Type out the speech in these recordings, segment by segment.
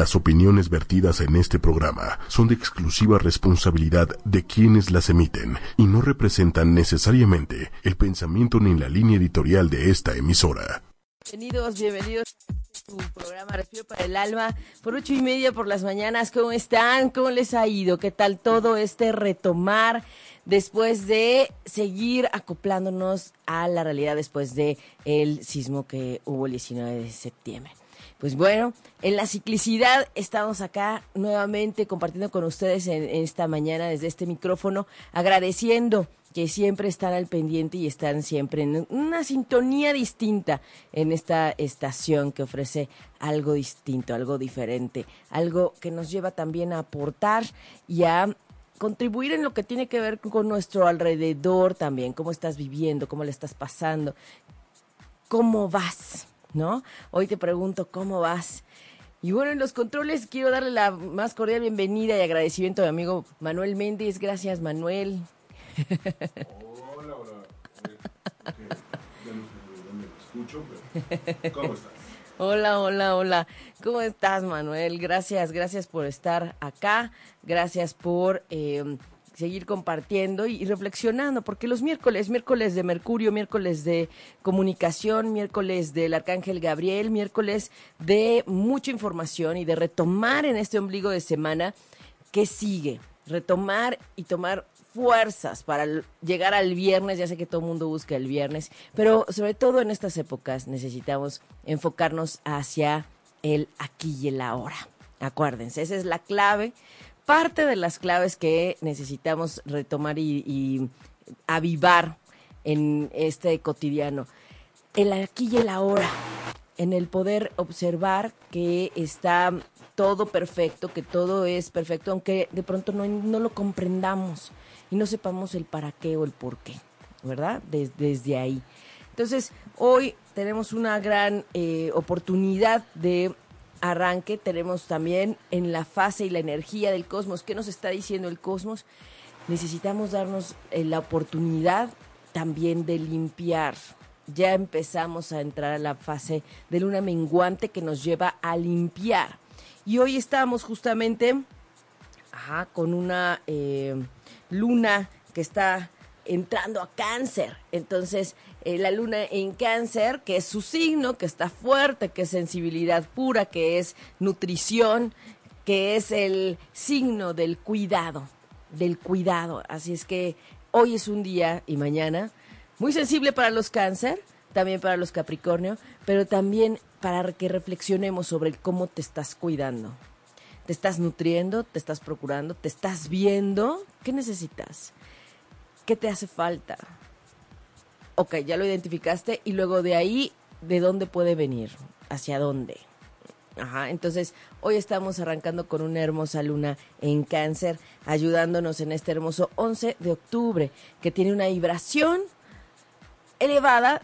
Las opiniones vertidas en este programa son de exclusiva responsabilidad de quienes las emiten y no representan necesariamente el pensamiento ni la línea editorial de esta emisora. Bienvenidos, bienvenidos a tu programa Respiro para el Alma por ocho y media por las mañanas. ¿Cómo están? ¿Cómo les ha ido? ¿Qué tal todo este retomar después de seguir acoplándonos a la realidad después de el sismo que hubo el 19 de septiembre? Pues bueno, en la ciclicidad estamos acá nuevamente compartiendo con ustedes en, esta mañana desde este micrófono, agradeciendo que siempre están al pendiente y están siempre en una sintonía distinta en esta estación que ofrece algo distinto, algo diferente, algo que nos lleva también a aportar y a contribuir en lo que tiene que ver con nuestro alrededor también, cómo estás viviendo, cómo le estás pasando, cómo vas ¿no? Hoy te pregunto cómo vas. Y bueno, en los controles quiero darle la más cordial bienvenida y agradecimiento a mi amigo Manuel Méndez. Gracias, Manuel. Hola, hola. ¿Cómo estás? Hola, hola, hola. ¿Cómo estás, Manuel? Gracias, gracias por estar acá. Gracias por eh, seguir compartiendo y, reflexionando, porque los miércoles, miércoles de Mercurio, miércoles de comunicación, miércoles del Arcángel Gabriel, miércoles de mucha información y de retomar en este ombligo de semana qué sigue, retomar y tomar fuerzas para llegar al viernes, ya sé que todo el mundo busca el viernes, pero sobre todo en estas épocas necesitamos enfocarnos hacia el aquí y el ahora. Acuérdense, esa es la clave parte de las claves que necesitamos retomar y, avivar en este cotidiano. El aquí y el ahora, en el poder observar que está todo perfecto, que todo es perfecto, aunque de pronto no, lo comprendamos y no sepamos el para qué o el por qué, ¿verdad? desde ahí. Entonces, hoy tenemos una gran eh, oportunidad de arranque tenemos también en la fase y la energía del cosmos. ¿Qué nos está diciendo el cosmos? Necesitamos darnos eh, la oportunidad también de limpiar. Ya empezamos a entrar a la fase de luna menguante que nos lleva a limpiar. Y hoy estamos justamente con una eh, luna que está entrando a cáncer. Entonces, eh, la luna en cáncer, que es su signo, que está fuerte, que es sensibilidad pura, que es nutrición, que es el signo del cuidado, del cuidado. Así es que hoy es un día y mañana muy sensible para los cáncer, también para los capricornio, pero también para que reflexionemos sobre cómo te estás cuidando. ¿Te estás nutriendo? ¿Te estás procurando? ¿Te estás viendo? ¿Qué necesitas? ¿Qué te hace falta? Ok, ya lo identificaste y luego de ahí, ¿de dónde puede venir? ¿Hacia dónde? Ajá, entonces hoy estamos arrancando con una hermosa luna en cáncer, ayudándonos en este hermoso 11 de octubre, que tiene una vibración elevada,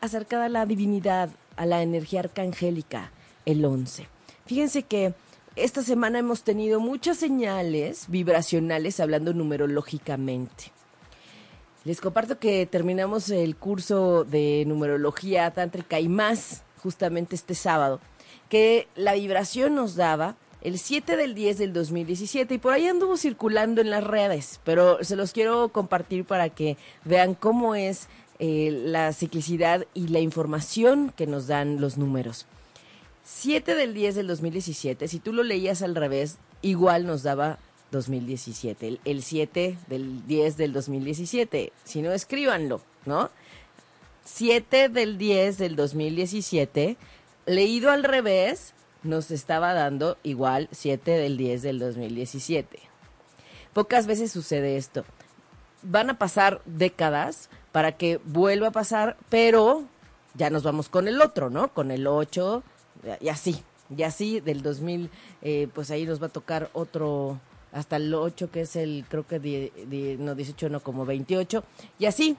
acercada a la divinidad, a la energía arcangélica, el 11. Fíjense que esta semana hemos tenido muchas señales vibracionales hablando numerológicamente. Les comparto que terminamos el curso de numerología tántrica y más justamente este sábado, que la vibración nos daba el 7 del 10 del 2017 y por ahí anduvo circulando en las redes, pero se los quiero compartir para que vean cómo es eh, la ciclicidad y la información que nos dan los números. 7 del 10 del 2017, si tú lo leías al revés, igual nos daba 2017, el, 7 del 10 del 2017. Si no, escríbanlo, ¿no? 7 del 10 del 2017, leído al revés, nos estaba dando igual 7 del 10 del 2017. Pocas veces sucede esto. Van a pasar décadas para que vuelva a pasar, pero ya nos vamos con el otro, ¿no? Con el 8 y así. Y así del 2000, eh, pues ahí nos va a tocar otro, hasta el 8, que es el, creo que, no 18, no, como 28. Y así,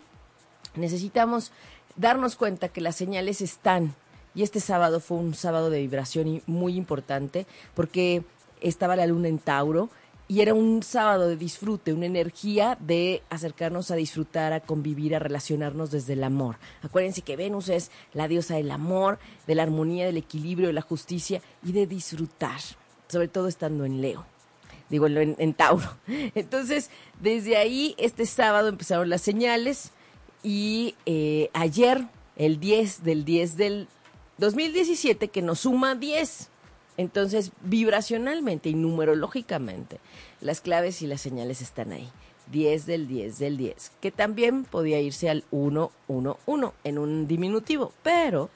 necesitamos darnos cuenta que las señales están. Y este sábado fue un sábado de vibración muy importante porque estaba la luna en Tauro y era un sábado de disfrute, una energía de acercarnos a disfrutar, a convivir, a relacionarnos desde el amor. Acuérdense que Venus es la diosa del amor, de la armonía, del equilibrio, de la justicia y de disfrutar, sobre todo estando en Leo. Digo, en, en Tauro. Entonces, desde ahí, este sábado empezaron las señales y eh, ayer, el 10 del 10 del 2017, que nos suma 10. Entonces, vibracionalmente y numerológicamente, las claves y las señales están ahí. 10 del 10 del 10, que también podía irse al 1, 1, 1 en un diminutivo, pero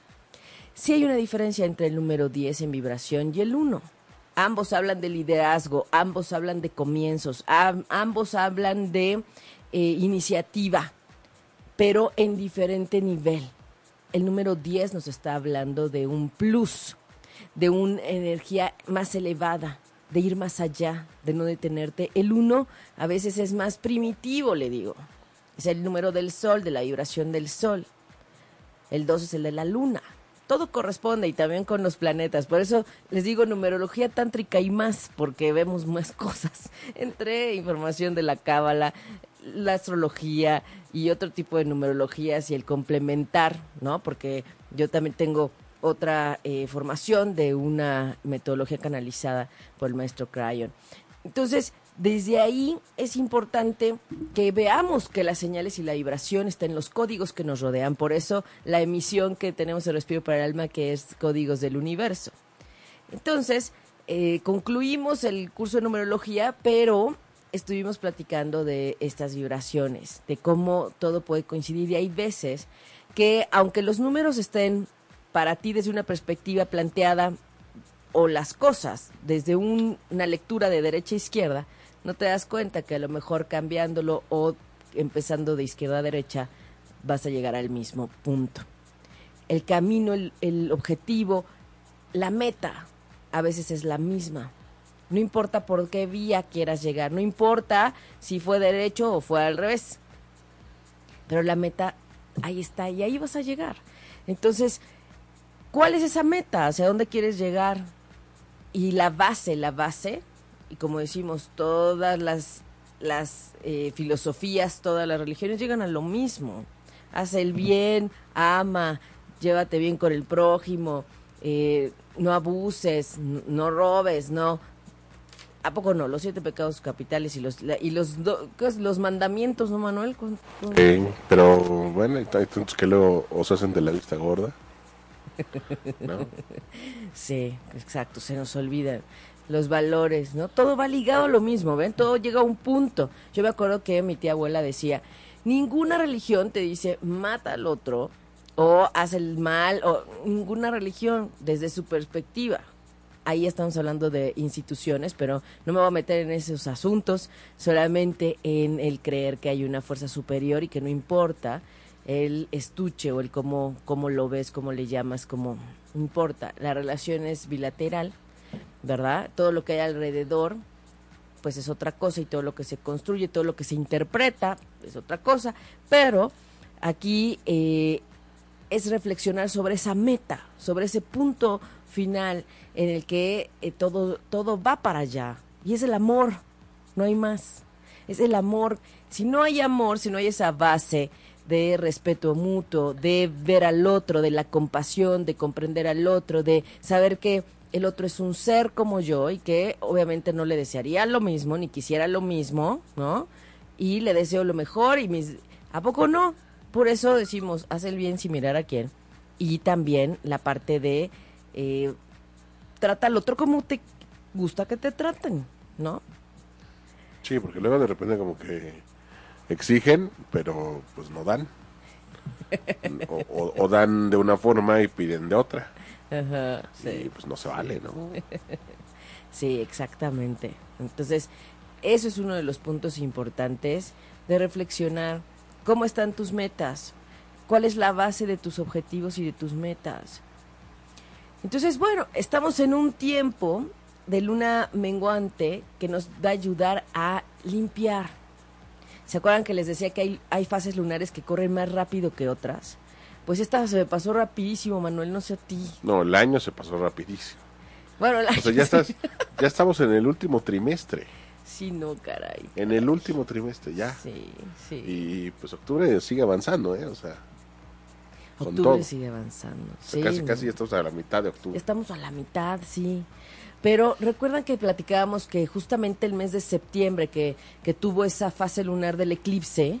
sí hay una diferencia entre el número 10 en vibración y el 1. Ambos hablan de liderazgo, ambos hablan de comienzos, ambos hablan de eh, iniciativa, pero en diferente nivel. El número 10 nos está hablando de un plus, de una energía más elevada, de ir más allá, de no detenerte. El 1 a veces es más primitivo, le digo. Es el número del sol, de la vibración del sol. El 2 es el de la luna todo corresponde y también con los planetas. Por eso les digo numerología tántrica y más, porque vemos más cosas entre información de la cábala, la astrología y otro tipo de numerologías y el complementar, ¿no? Porque yo también tengo otra eh, formación de una metodología canalizada por el maestro Crayon. Entonces, desde ahí es importante que veamos que las señales y la vibración están en los códigos que nos rodean. Por eso la emisión que tenemos el Respiro para el Alma, que es Códigos del Universo. Entonces, eh, concluimos el curso de numerología, pero estuvimos platicando de estas vibraciones, de cómo todo puede coincidir. Y hay veces que, aunque los números estén para ti desde una perspectiva planteada o las cosas desde una lectura de derecha a izquierda, no te das cuenta que a lo mejor cambiándolo o empezando de izquierda a derecha vas a llegar al mismo punto. El camino, el, objetivo, la meta a veces es la misma. No importa por qué vía quieras llegar, no importa si fue derecho o fue al revés. Pero la meta ahí está y ahí vas a llegar. Entonces, ¿cuál es esa meta? ¿Hacia dónde quieres llegar? Y la base, la base y como decimos, todas las, las eh, filosofías, todas las religiones llegan a lo mismo. Haz el bien, ama, llévate bien con el prójimo, eh, no abuses, no, robes, no. ¿A poco no? Los siete pecados capitales y los y los los mandamientos, ¿no, Manuel? pero bueno, hay tantos que luego os hacen de la vista gorda. ¿No? Sí, exacto, se nos olvidan los valores, ¿no? Todo va ligado a lo mismo, ¿ven? Todo llega a un punto. Yo me acuerdo que mi tía abuela decía, ninguna religión te dice mata al otro o haz el mal, o ninguna religión desde su perspectiva. Ahí estamos hablando de instituciones, pero no me voy a meter en esos asuntos, solamente en el creer que hay una fuerza superior y que no importa el estuche o el cómo, cómo lo ves, cómo le llamas, cómo importa. La relación es bilateral ¿verdad? Todo lo que hay alrededor, pues es otra cosa y todo lo que se construye, todo lo que se interpreta, es otra cosa, pero aquí eh, es reflexionar sobre esa meta, sobre ese punto final en el que eh, todo, todo va para allá, y es el amor, no hay más, es el amor, si no hay amor, si no hay esa base, de respeto mutuo, de ver al otro, de la compasión, de comprender al otro, de saber que el otro es un ser como yo y que obviamente no le desearía lo mismo ni quisiera lo mismo, ¿no? Y le deseo lo mejor y mis... ¿A poco no? Por eso decimos, haz el bien sin mirar a quién. Y también la parte de eh, trata al otro como te gusta que te traten, ¿no? Sí, porque luego de repente como que exigen, pero pues no dan. o dan de una forma y piden de otra. Ajá, sí. pues no se vale, ¿no? sí, exactamente. Entonces, eso es uno de los puntos importantes de reflexionar. ¿Cómo están tus metas? ¿Cuál es la base de tus objetivos y de tus metas? Entonces, bueno, estamos en un tiempo de luna menguante que nos da a ayudar a limpiar. ¿Se acuerdan que les decía que hay, hay fases lunares que corren más rápido que otras? Pues esta se me pasó rapidísimo, Manuel, no sé a ti. No, el año se pasó rapidísimo. Bueno, el año. O sea, ya, estás, ya estamos en el último trimestre. Sí, no, caray. En el último trimestre, ya. Sí, sí. Y pues octubre sigue avanzando, ¿eh? O sea, Octubre todo. sigue avanzando. o sea, Sí, casi, no. casi estamos a la mitad de octubre. Estamos a la mitad, sí. Pero recuerdan que platicábamos que justamente el mes de septiembre, que, que tuvo esa fase lunar del eclipse,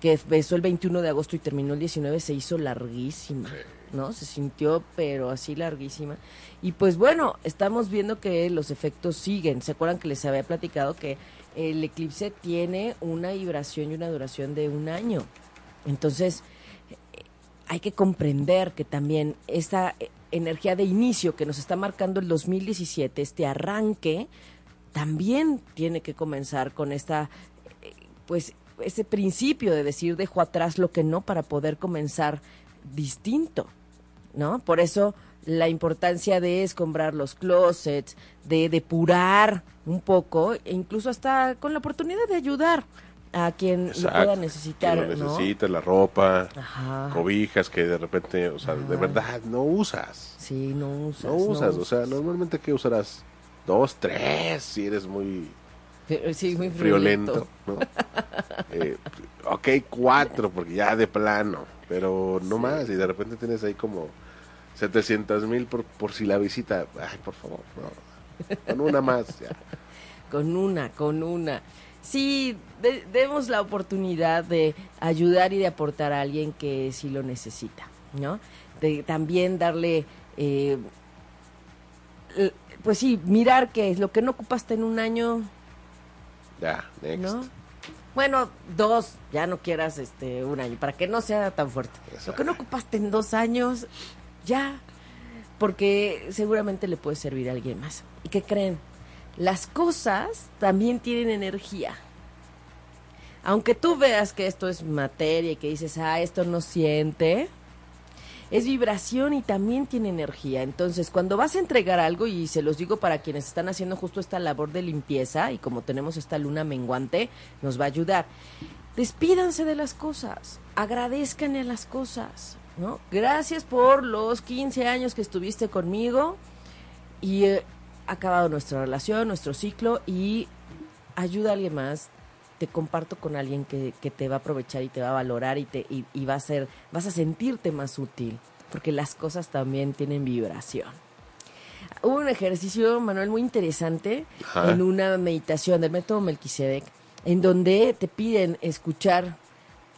que empezó el 21 de agosto y terminó el 19, se hizo larguísima, ¿no? Se sintió, pero así larguísima. Y pues bueno, estamos viendo que los efectos siguen. ¿Se acuerdan que les había platicado que el eclipse tiene una vibración y una duración de un año? Entonces, hay que comprender que también esta eh, energía de inicio que nos está marcando el 2017, este arranque, también tiene que comenzar con esta, eh, pues, ese principio de decir dejo atrás lo que no para poder comenzar distinto, ¿no? Por eso la importancia de escombrar los closets, de depurar un poco, e incluso hasta con la oportunidad de ayudar a quien lo pueda necesitar, Que lo ¿no? necesita, la ropa, Ajá. cobijas que de repente, o sea, de verdad no usas. Sí, no usas. No usas, o sea, normalmente que usarás dos, tres, si eres muy Sí, muy friolento. ¿no? Eh, ok, cuatro, porque ya de plano, pero no más, y de repente tienes ahí como 700 mil por, por si la visita, ay, por favor, no, con una más, ya. Con una, con una. Sí, de- demos la oportunidad de ayudar y de aportar a alguien que sí lo necesita, ¿no? De también darle, eh, pues sí, mirar que lo que no ocupaste en un año, Ya, next. ¿no? Bueno, dos, ya no quieras este un año, para que no sea tan fuerte. Lo que no ocupaste en dos años, ya, porque seguramente le puede servir a alguien más. ¿Y qué creen? Las cosas también tienen energía. Aunque tú veas que esto es materia y que dices, ah, esto no siente, es vibración y también tiene energía. Entonces, cuando vas a entregar algo, y se los digo para quienes están haciendo justo esta labor de limpieza, y como tenemos esta luna menguante, nos va a ayudar. Despídanse de las cosas, agradezcanle a las cosas, ¿no? Gracias por los 15 años que estuviste conmigo y ha acabado nuestra relación, nuestro ciclo y ayuda a alguien más. Te comparto con alguien que, que te va a aprovechar y te va a valorar y, te, y, y va a ser, vas a sentirte más útil, porque las cosas también tienen vibración. Hubo un ejercicio, Manuel, muy interesante Ajá. en una meditación del método Melquisedec, en donde te piden escuchar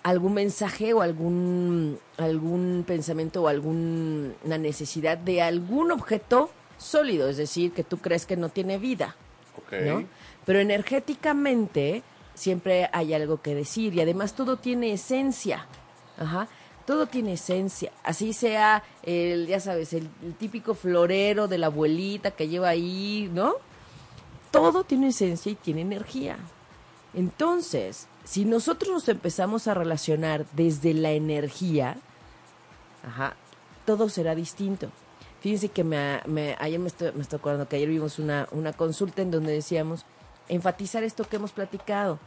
algún mensaje o algún, algún pensamiento o alguna necesidad de algún objeto sólido, es decir, que tú crees que no tiene vida. ¿no? Pero energéticamente siempre hay algo que decir y además todo tiene esencia. Ajá. Todo tiene esencia. Así sea el, ya sabes, el, típico florero de la abuelita que lleva ahí, ¿no? Todo tiene esencia y tiene energía. Entonces, si nosotros nos empezamos a relacionar desde la energía, ajá, todo será distinto. Fíjense que me- ayer me estoy, me estoy acordando que ayer vimos una, una consulta en donde decíamos enfatizar esto que hemos platicado.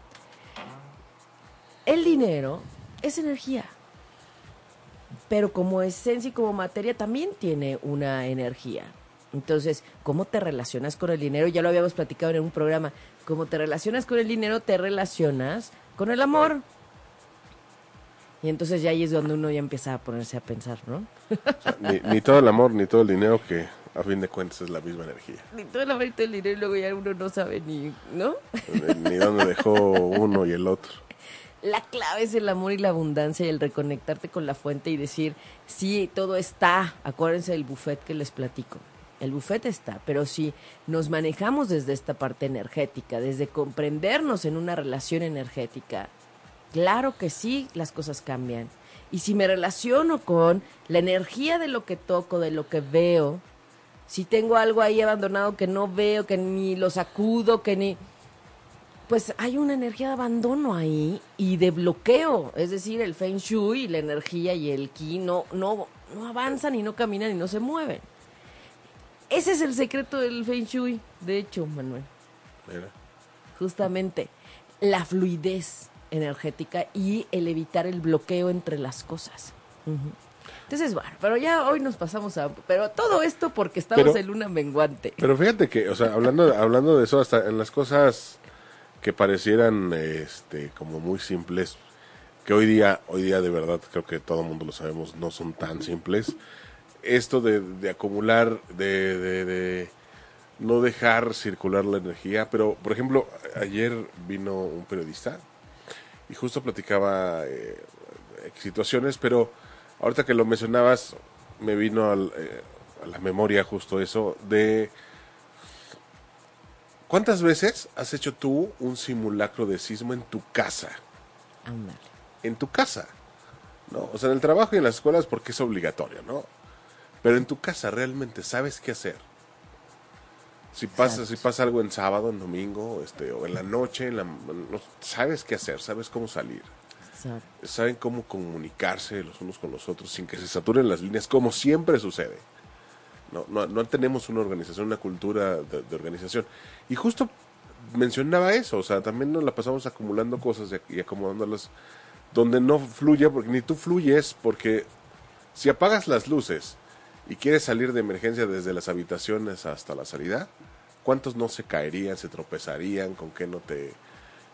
El dinero es energía, pero como esencia y como materia también tiene una energía. Entonces, ¿cómo te relacionas con el dinero? Ya lo habíamos platicado en un programa. ¿Cómo te relacionas con el dinero? Te relacionas con el amor. Y entonces ya ahí es donde uno ya empieza a ponerse a pensar, ¿no? Ni todo el amor, ni todo el dinero, que a fin de cuentas es la misma energía. Ni todo el amor y todo el dinero y luego ya uno no sabe ni, ¿no? Ni, ni dónde dejó uno y el otro. La clave es el amor y la abundancia y el reconectarte con la fuente y decir, sí, todo está. Acuérdense del buffet que les platico. El buffet está, pero si nos manejamos desde esta parte energética, desde comprendernos en una relación energética, claro que sí, las cosas cambian. Y si me relaciono con la energía de lo que toco, de lo que veo, si tengo algo ahí abandonado que no veo, que ni lo sacudo, que ni pues hay una energía de abandono ahí y de bloqueo. Es decir, el Feng Shui, la energía y el Ki no, no, no avanzan y no caminan y no se mueven. Ese es el secreto del Feng Shui, de hecho, Manuel. Mira. Justamente la fluidez energética y el evitar el bloqueo entre las cosas. Ujú. Entonces, bueno, pero ya hoy nos pasamos a... Pero todo esto porque estamos Pero- en luna menguante. Pero fíjate que, o sea, hablando, hablando de eso, hasta en las cosas que parecieran este como muy simples, que hoy día, hoy día de verdad creo que todo el mundo lo sabemos, no son tan simples. Esto de, de acumular, de, de, de no dejar circular la energía, pero por ejemplo, ayer vino un periodista y justo platicaba eh, situaciones, pero ahorita que lo mencionabas, me vino al, eh, a la memoria justo eso de ¿cuántas veces has hecho tú un simulacro de sismo en tu casa? Ándale. En tu casa, ¿no? O sea, en el trabajo y en las escuelas porque es obligatorio, ¿no? Pero en tu casa realmente sabes qué hacer. Si pasa, Exacto. si pasa algo en sábado, en domingo, este, o en la noche, en la, no- sabes qué hacer, sabes cómo salir Saben cómo comunicarse los unos con los otros sin que se saturen las líneas, como siempre sucede. No, no, no tenemos una organización, una cultura de, organización. Y justo mencionaba eso, o sea, también nos la pasamos acumulando cosas y, y acomodándolas donde no fluye, porque ni tú fluyes, porque si apagas las luces y quieres salir de emergencia desde las habitaciones hasta la salida, ¿cuántos no se caerían, se tropezarían, con qué no te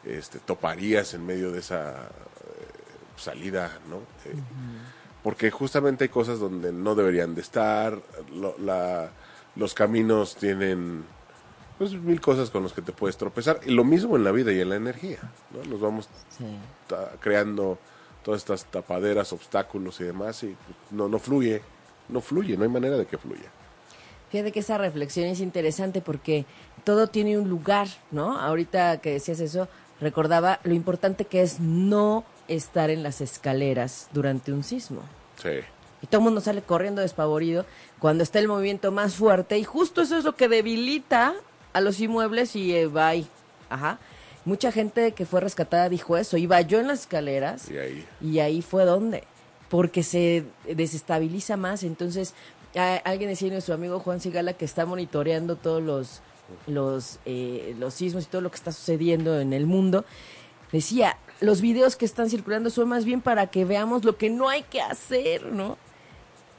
este, toparías en medio de esa eh, salida, ¿no? Eh, Porque justamente hay cosas donde no deberían de estar, lo- la- los caminos tienen pues mil cosas con los que te puedes tropezar, y lo mismo en la vida y en la energía, ¿no? Nos vamos Sí. creando todas estas tapaderas, obstáculos y demás, y pues, no, no fluye, no fluye, no hay manera de que fluya. Fíjate que esa reflexión es interesante porque todo tiene un lugar, ¿no? Ahorita que decías eso, recordaba lo importante que es no estar en las escaleras durante un sismo. Sí. Y todo el mundo sale corriendo despavorido cuando está el movimiento más fuerte y justo eso es lo que debilita a los inmuebles y eh, bye. Ajá. Mucha gente que fue rescatada dijo eso, iba yo en las escaleras Y ahí, y ahí fue donde, porque se desestabiliza más. Entonces, a- alguien decía nuestro amigo Juan Sigala que está monitoreando todos los los eh, los sismos y todo lo que está sucediendo en el mundo. Decía, los videos que están circulando son más bien para que veamos lo que no hay que hacer, ¿no?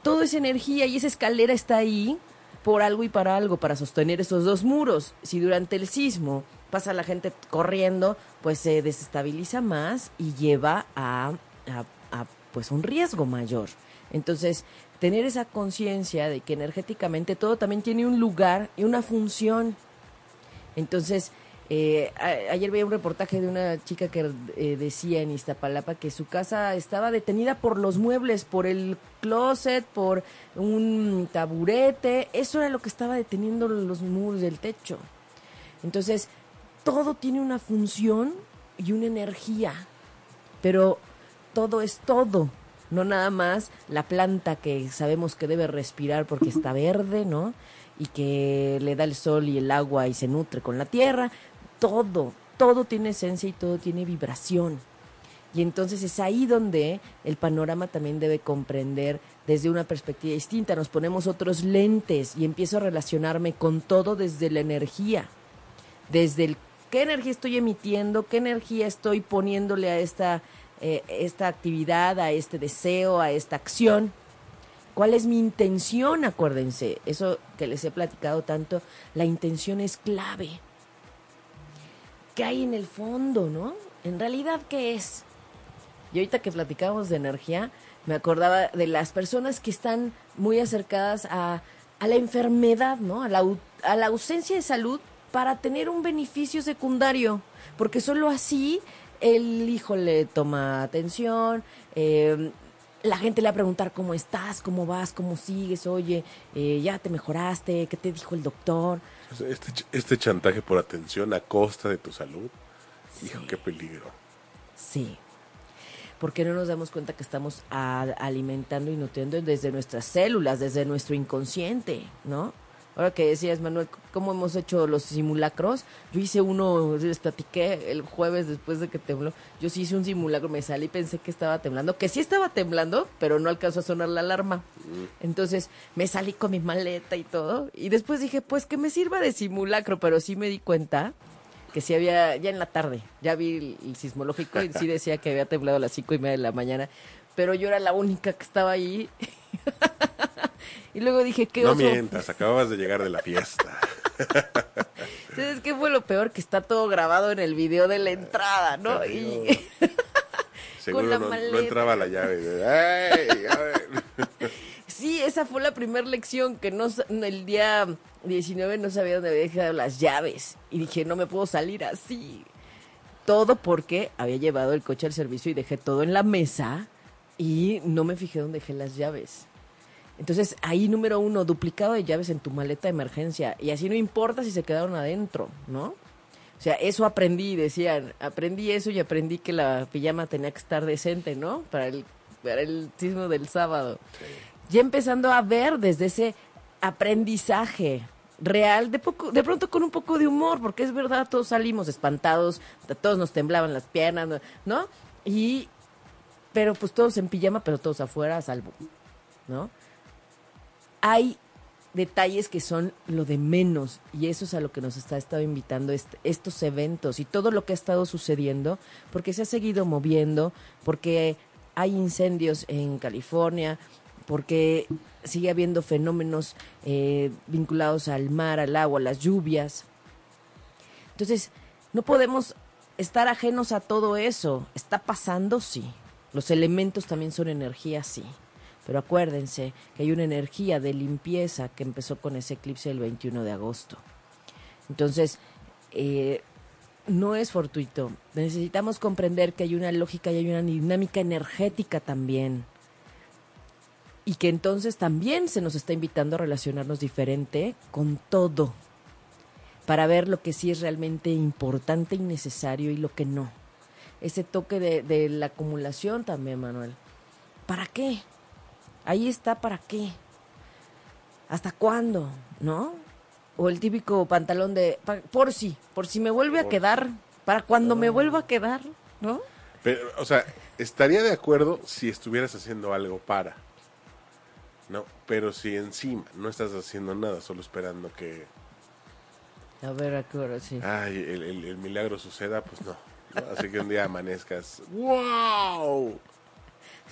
Todo es energía y esa escalera está ahí por algo y para algo, para sostener esos dos muros. Si durante el sismo pasa la gente corriendo, pues se desestabiliza más y lleva a- a, pues un riesgo mayor. Entonces, tener esa conciencia de que energéticamente todo también tiene un lugar y una función. Entonces, eh, ayer veía un reportaje de una chica que eh, decía en Iztapalapa que su casa estaba detenida por los muebles, por el closet, por un taburete. Eso era lo que estaba deteniendo los muros del techo. Entonces, todo tiene una función y una energía, pero todo es todo, no nada más la planta que sabemos que debe respirar porque está verde, ¿no? Y que le da el sol y el agua y se nutre con la tierra. Todo, todo tiene esencia y todo tiene vibración. Y entonces es ahí donde el panorama también debe comprender desde una perspectiva distinta. Nos ponemos otros lentes y empiezo a relacionarme con todo desde la energía desde el qué energía estoy emitiendo, qué energía estoy poniéndole a esta, eh, esta actividad, a este deseo, a esta acción. ¿Cuál es mi intención? Acuérdense, eso que les he platicado tanto, la intención es clave. ¿Qué hay en el fondo, no? En realidad, ¿qué es? Y ahorita que platicábamos de energía, me acordaba de las personas que están muy acercadas a, a la enfermedad, ¿no? A la, a la ausencia de salud para tener un beneficio secundario. Porque solo así el hijo le toma atención, eh, la gente le va a preguntar cómo estás, cómo vas, cómo sigues, oye, eh, ya te mejoraste, qué te dijo el doctor. este, este chantaje por atención a costa de tu salud, hijo, qué peligro. Sí. Porque no nos damos cuenta que estamos a- alimentando y nutriendo desde nuestras células, desde nuestro inconsciente, ¿no? Ahora que decías, Manuel, cómo hemos hecho los simulacros, yo hice uno, les platiqué el jueves después de que tembló, yo sí hice un simulacro, me salí y pensé que estaba temblando, que sí estaba temblando, pero no alcanzó a sonar la alarma. Entonces me salí con mi maleta y todo, y después dije, pues que me sirva de simulacro, pero sí me di cuenta que sí había, ya en la tarde, ya vi el, el sismológico y sí decía que había temblado a las cinco y media de la mañana, pero yo era la única que estaba ahí. y luego dije, ¿qué No oso? mientas, acababas de llegar de la fiesta. ¿Sabes qué fue lo peor? Que está todo grabado en el video de la entrada, ¿no? Y... Seguro la no, no entraba la llave. Ver! Sí, esa fue la primera lección, que no el día 19 no sabía dónde había dejado las llaves. Y dije, no me puedo salir así. Todo porque había llevado el coche al servicio y dejé todo en la mesa y no me fijé dónde dejé las llaves. Entonces, ahí número uno, duplicado de llaves en tu maleta de emergencia. Y así no importa si se quedaron adentro, ¿no? O sea, eso aprendí, decían. Aprendí eso y aprendí que la pijama tenía que estar decente, ¿no? Para el, para el sismo del sábado ya empezando a ver desde ese aprendizaje real, de, poco, de pronto con un poco de humor, porque es verdad, todos salimos espantados, todos nos temblaban las piernas. ¿no? Y, pero pues todos en pijama, pero todos afuera salvo, ¿no? Hay detalles que son lo de menos y eso es a lo que nos está estado invitando est- estos eventos y todo lo que ha estado sucediendo porque se ha seguido moviendo porque hay incendios en California porque sigue habiendo fenómenos eh, vinculados al mar, al agua, a las lluvias. Entonces, no podemos estar ajenos a todo eso. ¿Está pasando? Sí. Los elementos también son energía, sí. Pero acuérdense que hay una energía de limpieza que empezó con ese eclipse del 21 de agosto. Entonces, eh, no es fortuito. Necesitamos comprender que hay una lógica y hay una dinámica energética también. Y que entonces también se nos está invitando a relacionarnos diferente con todo. Para ver lo que sí es realmente importante y necesario y lo que no. Ese toque de, de la acumulación también, Manuel. ¿Para qué? Ahí está, ¿para qué? ¿Hasta cuándo? ¿No? O el típico pantalón de, pa- por si, por si me vuelve a quedar, para cuando me vuelva a quedar, ¿no? Pero, o sea, estaría de acuerdo si estuvieras haciendo algo para. No, pero si encima no estás haciendo nada, solo esperando que A ver, ¿a qué hora sí? ay, el, el- el milagro suceda, pues no. Así que un día amanezcas, ¡wow!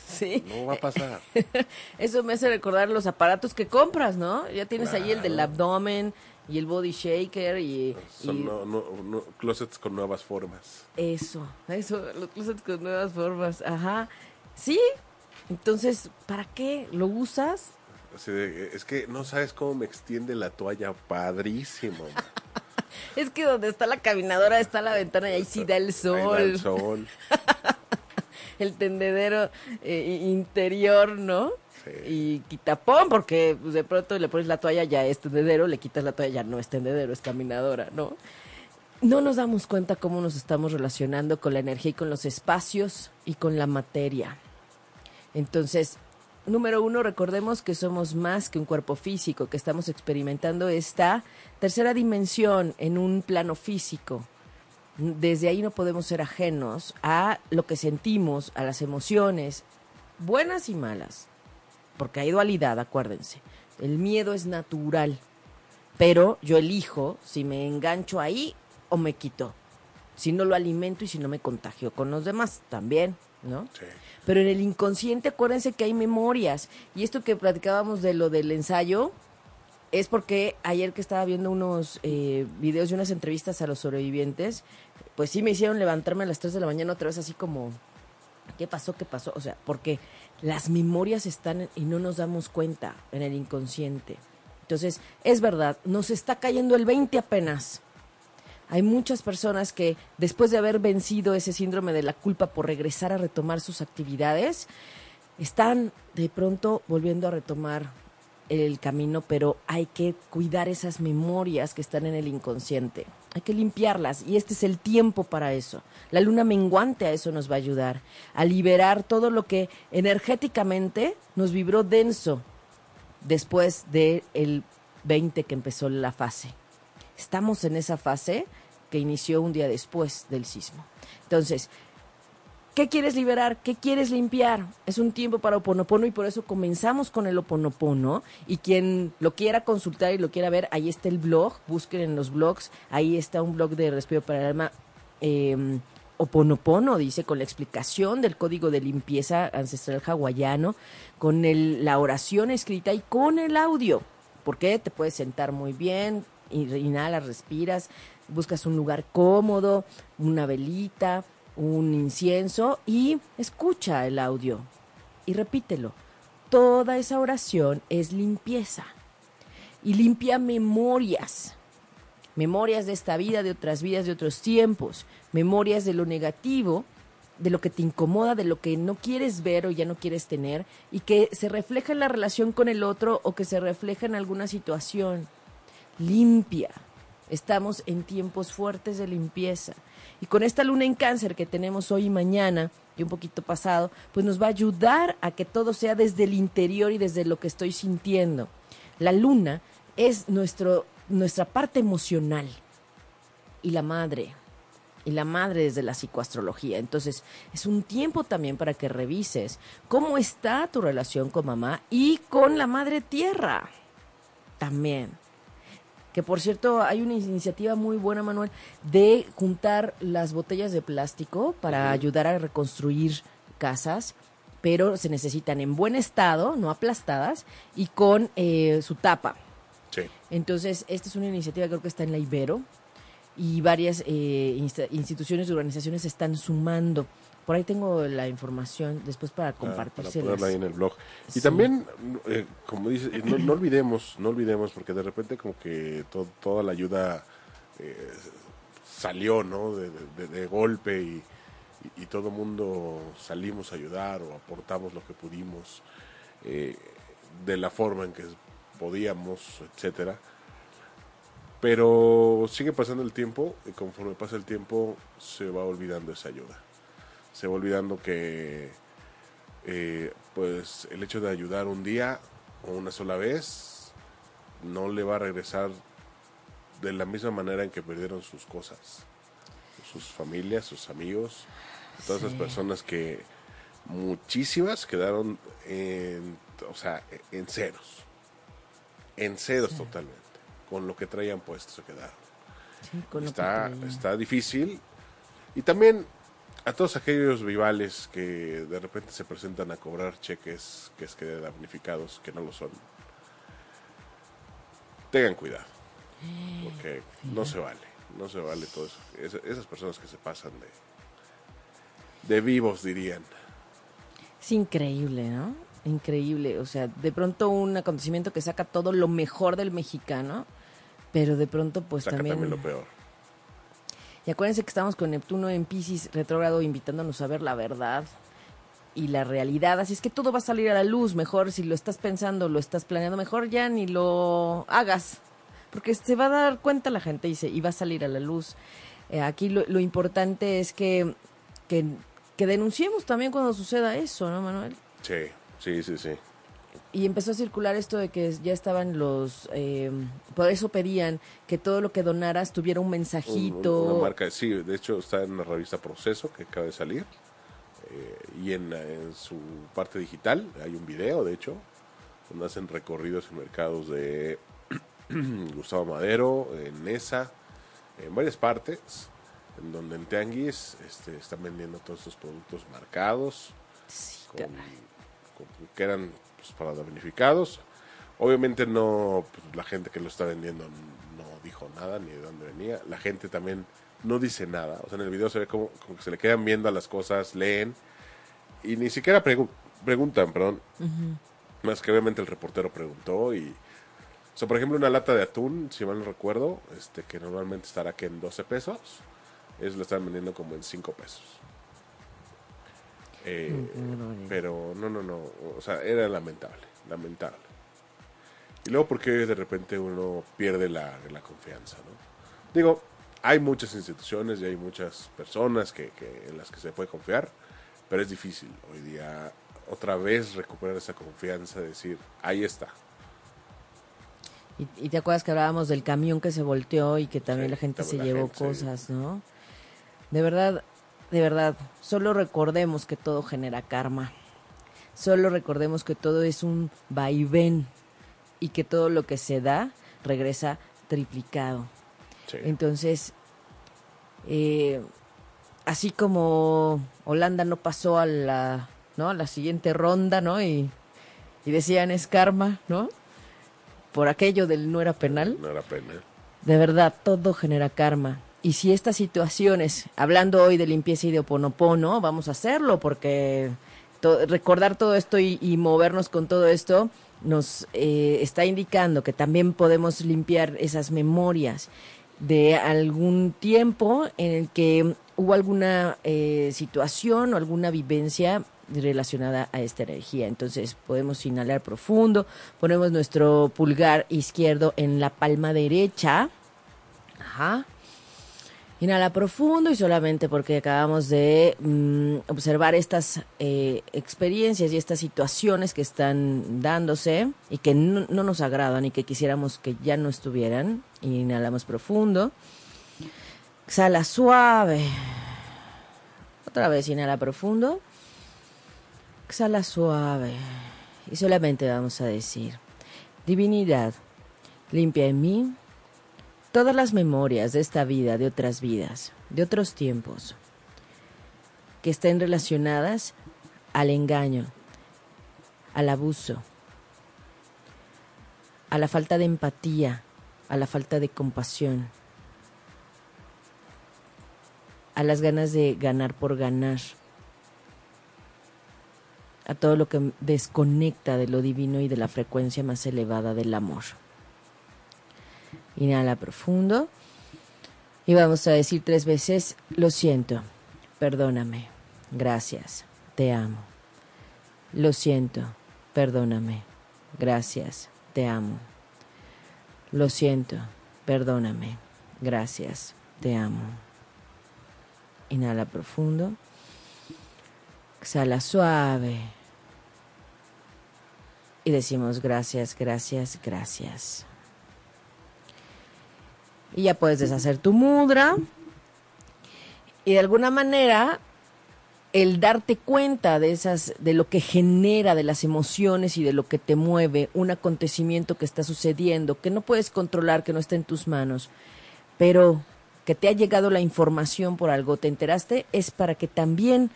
Sí. No va a pasar. Eso me hace recordar los aparatos que compras, ¿no? Ya tienes ahí el del abdomen y el body shaker y, Son y no- no- no- closets con nuevas formas. eso, eso, los closets con nuevas formas, ajá. Sí, entonces, ¿para qué lo usas? Es que no sabes cómo me extiende la toalla, padrísimo. Es que donde está la caminadora está la ventana y ahí sí da el Ahí sol, da el sol. el tendedero eh, interior, ¿no? Sí. Y quitapón, porque pues, de pronto le pones la toalla, ya es tendedero, le quitas la toalla, ya no es tendedero, es caminadora, ¿no? No nos damos cuenta cómo nos estamos relacionando con la energía y con los espacios y con la materia. Entonces, número uno, recordemos que somos más que un cuerpo físico, que estamos experimentando esta tercera dimensión en un plano físico. Desde ahí no podemos ser ajenos a lo que sentimos, a las emociones, buenas y malas, porque hay dualidad, acuérdense. El miedo es natural, pero yo elijo si me engancho ahí o me quito, si no lo alimento y si no me contagio con los demás también, ¿no? Sí. Pero en el inconsciente acuérdense que hay memorias. Y esto que platicábamos de lo del ensayo es porque ayer que estaba viendo unos eh, videos y unas entrevistas a los sobrevivientes, pues sí me hicieron levantarme a las 3 de la mañana otra vez así como, ¿qué pasó? ¿Qué pasó? O sea, porque las memorias están y no nos damos cuenta en el inconsciente. Entonces, es verdad, nos está cayendo el 20 apenas. Hay muchas personas que después de haber vencido ese síndrome de la culpa por regresar a retomar sus actividades, están de pronto volviendo a retomar el camino, pero hay que cuidar esas memorias que están en el inconsciente. Hay que limpiarlas y este es el tiempo para eso. La luna menguante a eso nos va a ayudar, a liberar todo lo que energéticamente nos vibró denso después del el 20 que empezó la fase. Estamos en esa fase que inició un día después del sismo. Entonces, ¿qué quieres liberar? ¿Qué quieres limpiar? Es un tiempo para Oponopono y por eso comenzamos con el Oponopono. Y quien lo quiera consultar y lo quiera ver, ahí está el blog, busquen en los blogs, ahí está un blog de Respiro para el Alma. eh, Oponopono, dice, con la explicación del código de limpieza ancestral hawaiano, con el- la oración escrita y con el audio. Porque te puedes sentar muy bien, inhalas, respiras, buscas un lugar cómodo, una velita, un incienso y escucha el audio y repítelo. Toda esa oración es limpieza y limpia memorias. Memorias de esta vida, de otras vidas, de otros tiempos. Memorias de lo negativo, de lo que te incomoda, de lo que no quieres ver o ya no quieres tener y que se refleja en la relación con el otro o que se refleja en alguna situación. Limpia. Estamos en tiempos fuertes de limpieza. Y con esta luna en cáncer que tenemos hoy y mañana, y un poquito pasado, pues nos va a ayudar a que todo sea desde el interior y desde lo que estoy sintiendo. La luna es nuestro, nuestra parte emocional y la madre, y la madre desde la psicoastrología. Entonces, es un tiempo también para que revises cómo está tu relación con mamá y con la madre tierra. También. Que por cierto, hay una iniciativa muy buena, Manuel, de juntar las botellas de plástico para ayudar a reconstruir casas, pero se necesitan en buen estado, no aplastadas, y con eh, su tapa. Sí. Entonces, esta es una iniciativa, creo que está en la Ibero, y varias eh, instituciones y organizaciones se están sumando. Por ahí tengo la información después para compartirse. para ponerla ahí en el blog. Y también, eh, como dices, eh, no, olvidemos, no olvidemos, porque de repente como que toda la ayuda salió, ¿no? De, golpe y, y, todo el mundo salimos a ayudar o aportamos lo que pudimos de la forma en que podíamos, etcétera pero sigue pasando el tiempo y conforme pasa el tiempo se va olvidando esa ayuda. Se va olvidando que eh, pues el hecho de ayudar un día o una sola vez no le va a regresar de la misma manera en que perdieron sus cosas, sus familias, sus amigos, todas esas personas que muchísimas quedaron en, o sea, en ceros, en ceros totalmente con lo que traían puesto se quedaron. está, está difícil. Y también a todos aquellos rivales que de repente se presentan a cobrar cheques que es que damnificados, que no lo son. Tengan cuidado. Porque no se vale. No se vale todo eso. esas personas que se pasan de, de vivos, dirían. Es increíble, ¿no? Increíble. O sea, de pronto un acontecimiento que saca todo lo mejor del mexicano pero de pronto pues también... lo peor. Y acuérdense que estamos con Neptuno en Pisces retrógrado invitándonos a ver la verdad y la realidad. Así es que todo va a salir a la luz. Mejor si lo estás pensando, lo estás planeando, mejor ya ni lo hagas. Porque se va a dar cuenta la gente y, se, y va a salir a la luz. Eh, aquí lo, importante es que, que, que denunciemos también cuando suceda eso, ¿no, Manuel? Sí, sí, sí, sí y empezó a circular esto de que ya estaban los eh, por eso pedían que todo lo que donaras tuviera un mensajito. Una marca sí de hecho está en la revista Proceso que acaba de salir eh, y en, su parte digital hay un video de hecho donde hacen recorridos en mercados de Gustavo Madero en ESA en varias partes en donde en Tianguis este, están vendiendo todos estos productos marcados que eran pues, para damnificados. Obviamente no, pues, la gente que lo está vendiendo no dijo nada ni de dónde venía. La gente también no dice nada. O sea, en el video se ve como, que se le quedan viendo a las cosas, leen y ni siquiera preguntan, perdón. Más que obviamente el reportero preguntó y... O sea, por ejemplo, una lata de atún, si mal no recuerdo, este que normalmente estará que en 12 pesos, ellos lo están vendiendo como en 5 pesos. Eh, pero no, no, no, o sea, era lamentable, lamentable. Y luego porque de repente uno pierde la, la confianza, ¿no? Digo, hay muchas instituciones y hay muchas personas que, que, en las que se puede confiar, pero es difícil hoy día otra vez recuperar esa confianza, decir, ahí está. Y, te acuerdas que hablábamos del camión que se volteó y que también la gente se llevó cosas, ¿no? De verdad, de verdad, solo recordemos que todo genera karma. Solo recordemos que todo es un vaivén y que todo lo que se da regresa triplicado. Entonces, eh, así como Holanda no pasó a la, ¿no? a la siguiente ronda, ¿no? Y, y decían es karma, ¿no? Por aquello del no era penal. No era penal. De verdad, todo genera karma. Y si estas situaciones, hablando hoy de limpieza y de oponopono, vamos a hacerlo porque recordar todo esto y, movernos con todo esto nos eh, está indicando que también podemos limpiar esas memorias de algún tiempo en el que hubo alguna eh, situación o alguna vivencia relacionada a esta energía. Entonces podemos inhalar profundo, ponemos nuestro pulgar izquierdo en la palma derecha. Ajá. Inhala profundo y solamente porque acabamos de mm, observar estas eh, experiencias y estas situaciones que están dándose y que no, no, nos agradan y que quisiéramos que ya no estuvieran. Inhalamos profundo. Exhala suave. Otra vez inhala profundo. Exhala suave. Y solamente vamos a decir, divinidad, limpia en mí todas las memorias de esta vida, de otras vidas, de otros tiempos, que estén relacionadas al engaño, al abuso, a la falta de empatía, a la falta de compasión, a las ganas de ganar por ganar, a todo lo que desconecta de lo divino y de la frecuencia más elevada del amor. Inhala profundo. Y vamos a decir tres veces, lo siento, perdóname, gracias, te amo. Lo siento, perdóname, gracias, te amo. Lo siento, perdóname, gracias, te amo. Inhala profundo. Exhala suave. Y decimos gracias, gracias, gracias y ya puedes deshacer tu mudra. Y de alguna manera, el darte cuenta de esas, de lo que genera, de las emociones y de lo que te mueve, un acontecimiento que está sucediendo, que no puedes controlar, que no está en tus manos, pero que te ha llegado la información por algo, te enteraste, es para que también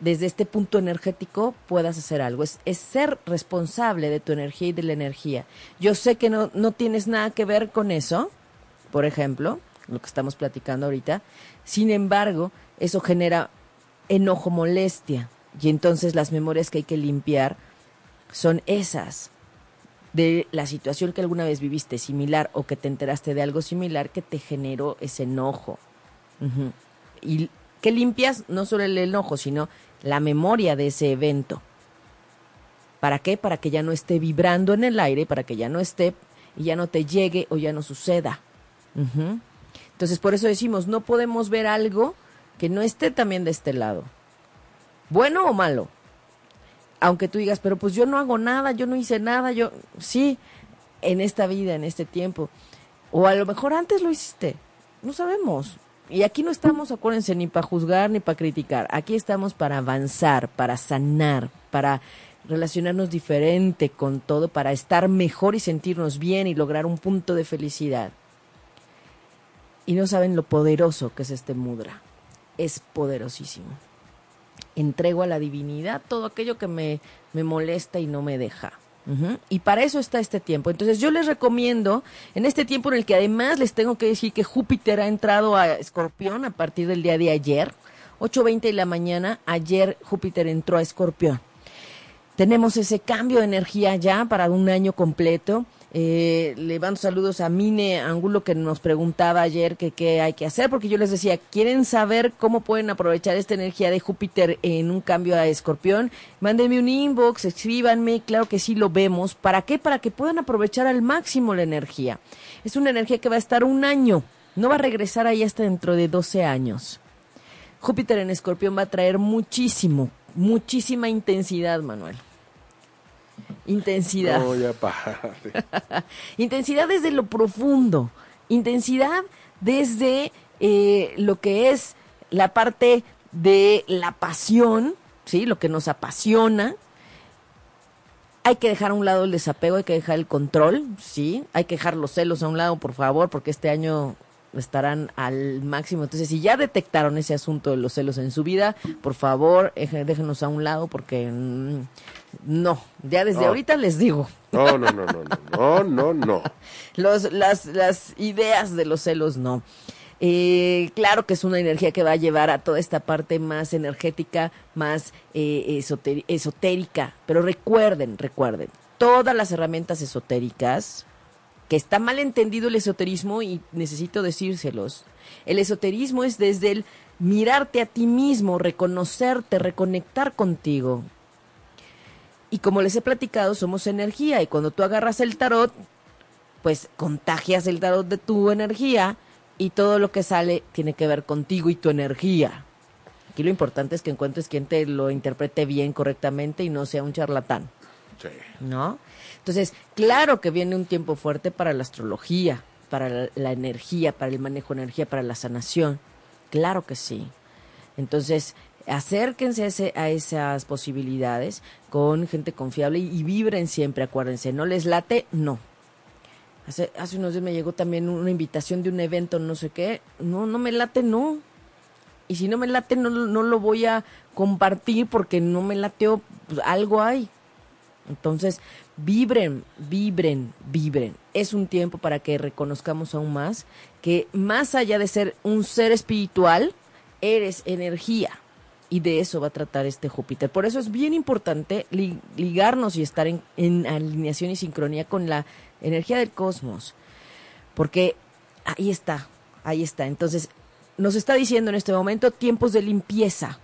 desde este punto energético puedas hacer algo. Es, ser responsable de tu energía y de la energía. Yo sé que no, no tienes nada que ver con eso, por ejemplo, lo que estamos platicando ahorita. Sin embargo, eso genera enojo, molestia. Y entonces las memorias que hay que limpiar son esas de la situación que alguna vez viviste similar o que te enteraste de algo similar que te generó ese enojo. Y que limpias no solo el enojo, sino la memoria de ese evento. ¿Para qué? Para que ya no esté vibrando en el aire, para que ya no esté y ya no te llegue o ya no suceda. Entonces, por eso decimos, no podemos ver algo que no esté también de este lado. Bueno o malo. Aunque tú digas, pero pues yo no hago nada, yo no hice nada, yo sí, en esta vida, en este tiempo. O a lo mejor antes lo hiciste, no sabemos. Y aquí no estamos, acuérdense, ni para juzgar ni para criticar. Aquí estamos para avanzar, para sanar, para relacionarnos diferente con todo, para estar mejor y sentirnos bien y lograr un punto de felicidad y no saben lo poderoso que es este mudra. Es poderosísimo. Entrego a la divinidad todo aquello que me, me molesta y no me deja. Y para eso está este tiempo. Entonces yo les recomiendo, en este tiempo en el que además les tengo que decir que Júpiter ha entrado a Escorpión a partir del día de ayer, 8.20 de la mañana, ayer Júpiter entró a Escorpión. Tenemos ese cambio de energía ya para un año completo eh, le mando saludos a Mine Angulo que nos preguntaba ayer qué hay que hacer, porque yo les decía, ¿quieren saber cómo pueden aprovechar esta energía de Júpiter en un cambio a Escorpión? Mándenme un inbox, escríbanme, claro que sí lo vemos. ¿Para qué? Para que puedan aprovechar al máximo la energía. Es una energía que va a estar un año, no va a regresar ahí hasta dentro de 12 años. Júpiter en Escorpión va a traer muchísimo, muchísima intensidad, Manuel. Intensidad. intensidad desde lo profundo. Intensidad desde eh, lo que es la parte de la pasión, ¿sí? Lo que nos apasiona. Hay que dejar a un lado el desapego, hay que dejar el control, ¿sí? Hay que dejar los celos a un lado, por favor, porque este año estarán al máximo. Entonces, si ya detectaron ese asunto de los celos en su vida, por favor, déjenos a un lado porque mm, no, ya desde No. ahorita les digo, No, no, no, no, no, no, no, los, las, las ideas de los celos no. Eh, claro que es una energía que va a llevar a toda esta parte más energética, más eh, esotérica. Pero recuerden, recuerden, todas las herramientas esotéricas, que está mal entendido el esoterismo y necesito decírselos. El esoterismo es desde el mirarte a ti mismo, reconocerte, reconectar contigo. Y como les he platicado, somos energía y cuando tú agarras el tarot, pues contagias el tarot de tu energía y todo lo que sale tiene que ver contigo y tu energía. Aquí lo importante es que encuentres quien te lo interprete bien, correctamente y no sea un charlatán. Sí. ¿no? Entonces, claro que viene un tiempo fuerte para la astrología, para la, energía, para el manejo de energía, para la sanación. Claro que sí. Entonces, acérquense a, ese- a esas posibilidades con gente confiable y, vibren siempre, acuérdense. ¿No les late? No. Hace, hace unos días me llegó también una invitación de un evento, no sé qué. No, no me late, no. Y si no me late, no, no lo voy a compartir porque no me lateó, pues algo hay. Entonces, vibren, vibren, vibren. Es un tiempo para que reconozcamos aún más que más allá de ser un ser espiritual, eres energía. Y de eso va a tratar este Júpiter. Por eso es bien importante li- ligarnos y estar en, en alineación y sincronía con la energía del cosmos. Porque ahí está, ahí está. Entonces, nos está diciendo en este momento tiempos de limpieza.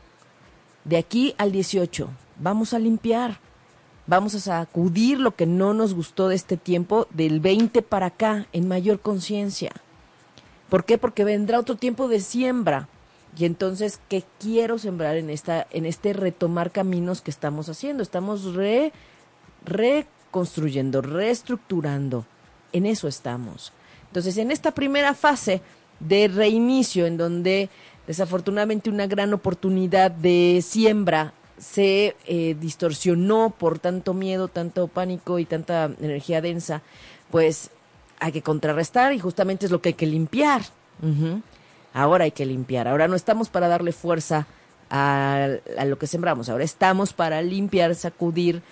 De aquí al 18, vamos a limpiar. Vamos a sacudir lo que no nos gustó de este tiempo del 20 para acá en mayor conciencia. ¿Por qué? Porque vendrá otro tiempo de siembra. Y entonces, ¿qué quiero sembrar en esta en este retomar caminos que estamos haciendo? Estamos re reconstruyendo, reestructurando. En eso estamos. Entonces, en esta primera fase de reinicio, en donde desafortunadamente una gran oportunidad de siembra se eh, distorsionó por tanto miedo, tanto pánico y tanta energía densa, pues hay que contrarrestar y justamente es lo que hay que limpiar. Ahora hay que limpiar. Ahora no estamos para darle fuerza a, lo que sembramos. Ahora estamos para limpiar, sacudir,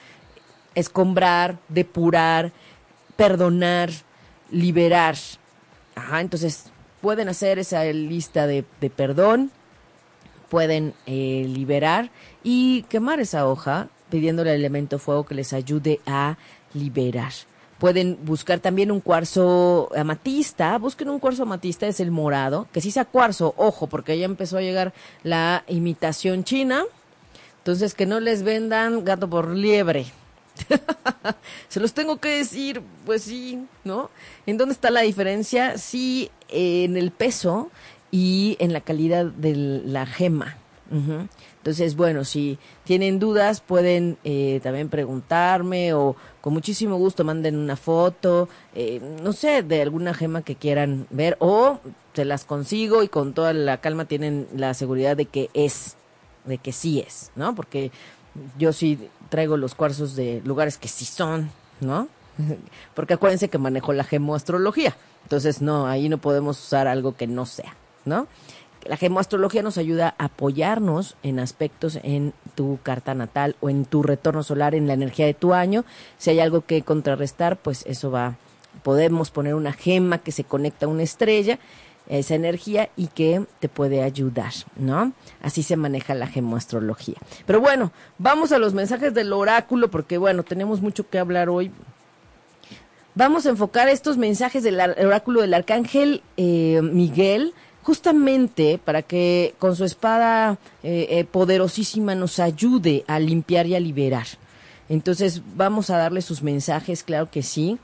escombrar, depurar, perdonar, liberar. Ajá, entonces pueden hacer esa lista de perdón, pueden eh, liberar y quemar esa hoja pidiéndole al elemento fuego que les ayude a liberar. Pueden buscar también un cuarzo amatista, busquen un cuarzo amatista, es el morado, que sí sea cuarzo, ojo, porque ya empezó a llegar la imitación china, entonces que no les vendan gato por liebre. Se los tengo que decir, pues sí, ¿no? ¿En dónde está la diferencia? Sí, en el peso y en la calidad de la gema. Entonces, bueno, si tienen dudas pueden eh, también preguntarme o con muchísimo gusto manden una foto, eh, no sé, de alguna gema que quieran ver o se las consigo y con toda la calma tienen la seguridad de que es, de que sí es, ¿no? Porque yo sí traigo los cuarzos de lugares que sí son, ¿no? Porque acuérdense que manejo la gemoastrología. Entonces, no, ahí no podemos usar algo que no sea, ¿no? La gemoastrología nos ayuda a apoyarnos en aspectos en tu carta natal o en tu retorno solar, en la energía de tu año. Si hay algo que contrarrestar, pues eso va. Podemos poner una gema que se conecta a una estrella, esa energía, y que te puede ayudar, ¿no? Así se maneja la gemoastrología. Pero bueno, vamos a los mensajes del oráculo, porque bueno, tenemos mucho que hablar hoy. Vamos a enfocar estos mensajes del oráculo del arcángel eh, Miguel, justamente para que con su espada eh, eh, poderosísima nos ayude a limpiar y a liberar. Entonces vamos a darle sus mensajes, claro que sí,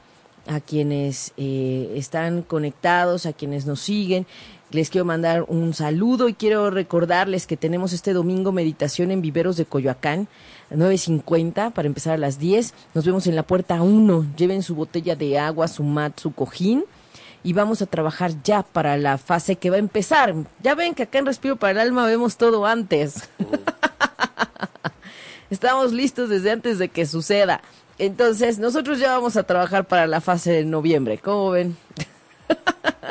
a quienes eh, están conectados, a quienes nos siguen. Les quiero mandar un saludo y quiero recordarles que tenemos este domingo meditación en Viveros de Coyoacán, a 9.50 para empezar a las 10. Nos vemos en la puerta 1. Lleven su botella de agua, su mat, su cojín y vamos a trabajar ya para la fase que va a empezar. Ya ven que acá en Respiro para el Alma vemos todo antes. Estamos listos desde antes de que suceda. Entonces, nosotros ya vamos a trabajar para la fase de noviembre. ¿Cómo ven?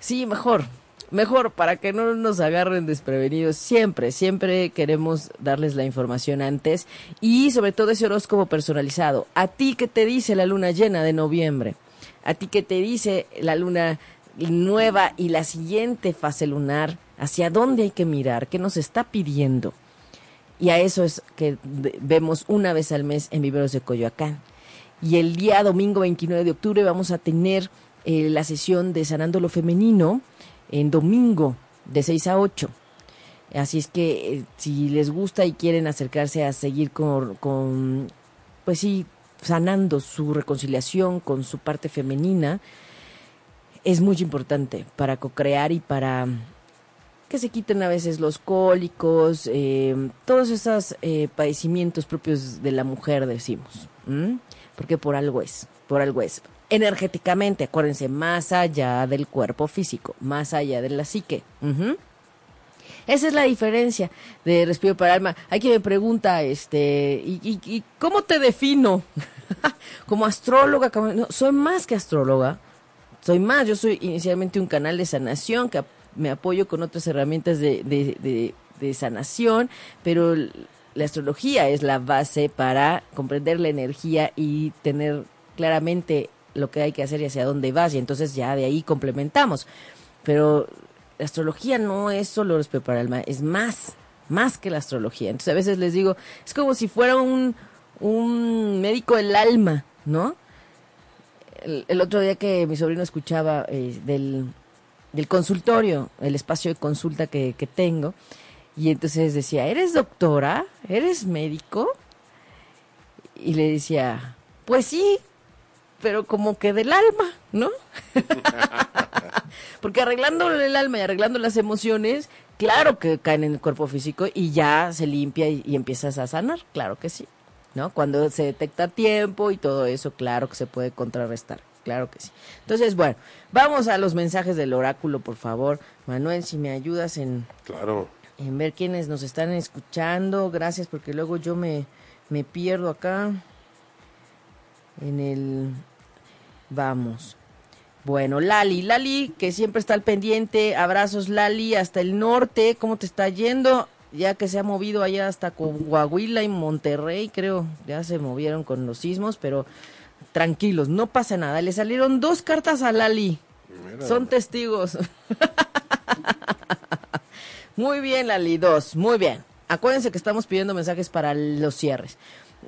Sí, mejor, mejor para que no nos agarren desprevenidos. Siempre, siempre queremos darles la información antes y sobre todo ese horóscopo personalizado. A ti que te dice la luna llena de noviembre, a ti que te dice la luna nueva y la siguiente fase lunar, hacia dónde hay que mirar, qué nos está pidiendo. Y a eso es que vemos una vez al mes en Viveros de Coyoacán. Y el día domingo 29 de octubre vamos a tener eh, la sesión de Sanando lo Femenino en domingo de 6 a 8. Así es que eh, si les gusta y quieren acercarse a seguir con, pues sí, sanando su reconciliación con su parte femenina, es muy importante para co-crear y para que se quiten a veces los cólicos, eh, todos esos eh, padecimientos propios de la mujer, decimos. Porque por algo es, por algo es. Energéticamente, acuérdense, más allá del cuerpo físico, más allá de la psique. Esa es la diferencia de respiro para alma. Hay quien me pregunta, este, ¿y, cómo te defino? como astróloga, soy más que astróloga, soy más, yo soy inicialmente un canal de sanación que me apoyo con otras herramientas de, de, de, sanación, pero la astrología es la base para comprender la energía y tener claramente lo que hay que hacer y hacia dónde vas, y entonces ya de ahí complementamos. Pero la astrología no es solo los para alma, es más, más que la astrología. Entonces a veces les digo, es como si fuera un, un médico del alma, ¿no? El, otro día que mi sobrino escuchaba eh, del, del consultorio, el espacio de consulta que, que tengo, y entonces decía, ¿eres doctora? ¿Eres médico? Y le decía, pues sí, pero como que del alma, ¿no? Porque arreglando el alma y arreglando las emociones, claro que caen en el cuerpo físico y ya se limpia y, y empiezas a sanar, claro que sí. ¿No? Cuando se detecta tiempo y todo eso, claro que se puede contrarrestar, claro que sí. Entonces, bueno, vamos a los mensajes del oráculo, por favor. Manuel, si me ayudas en, claro. en ver quiénes nos están escuchando, gracias, porque luego yo me, me pierdo acá en el... Vamos. Bueno, Lali, Lali, que siempre está al pendiente. Abrazos, Lali, hasta el norte. ¿Cómo te está yendo? Ya que se ha movido allá hasta Coahuila y Monterrey, creo, ya se movieron con los sismos, pero tranquilos, no pasa nada. Le salieron dos cartas a Lali. Son testigos. muy bien, Lali, dos, muy bien. Acuérdense que estamos pidiendo mensajes para los cierres.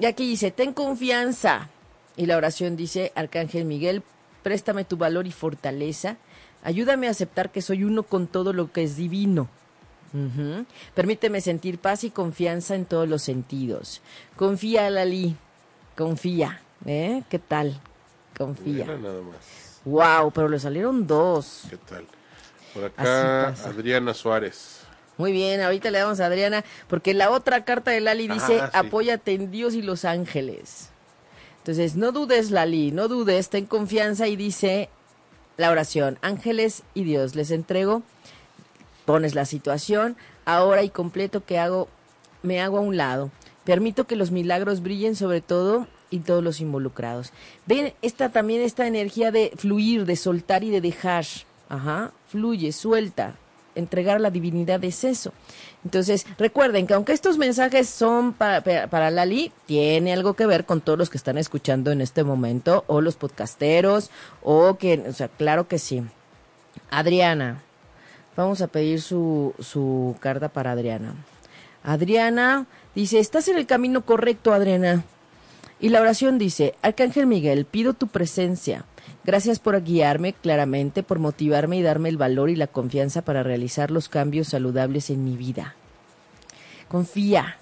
Y aquí dice, ten confianza. Y la oración dice, Arcángel Miguel, préstame tu valor y fortaleza. Ayúdame a aceptar que soy uno con todo lo que es divino Permíteme sentir paz y confianza en todos los sentidos. Confía, Lali. Confía. ¿Eh? ¿Qué tal? Confía. nada más. Wow, pero le salieron dos. ¿Qué tal? Por acá, Adriana Suárez. Muy bien, ahorita le damos a Adriana, porque la otra carta de Lali dice, apóyate en Dios y los ángeles. Entonces, no dudes, Lali, no dudes, ten confianza y dice la oración, ángeles y Dios, les entrego pones la situación, ahora y completo que hago, me hago a un lado. Permito que los milagros brillen sobre todo y todos los involucrados. Ven, esta también esta energía de fluir, de soltar y de dejar. Ajá, fluye, suelta. Entregar la divinidad es eso. Entonces, recuerden que aunque estos mensajes son para, para, Lali, tiene algo que ver con todos los que están escuchando en este momento, o los podcasteros, o que, o sea, claro que sí. Adriana, Vamos a pedir su, su carta para Adriana. Adriana dice, estás en el camino correcto, Adriana. Y la oración dice, Arcángel Miguel, pido tu presencia. Gracias por guiarme claramente, por motivarme y darme el valor y la confianza para realizar los cambios saludables en mi vida. Confía,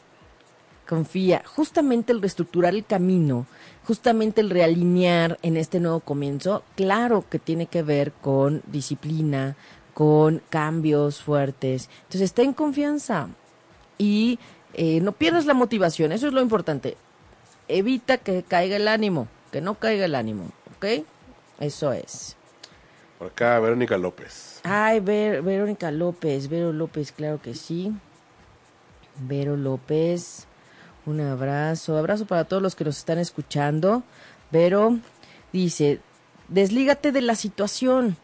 confía. Justamente el reestructurar el camino, justamente el realinear en este nuevo comienzo, claro que tiene que ver con disciplina, con cambios fuertes. Entonces, ten confianza y eh, no pierdas la motivación, eso es lo importante. Evita que caiga el ánimo, que no caiga el ánimo, ¿ok? Eso es. Por acá, Verónica López. Ay, Verónica López, Vero López, claro que sí. Vero López, un abrazo, abrazo para todos los que nos están escuchando. Vero dice, deslígate de la situación,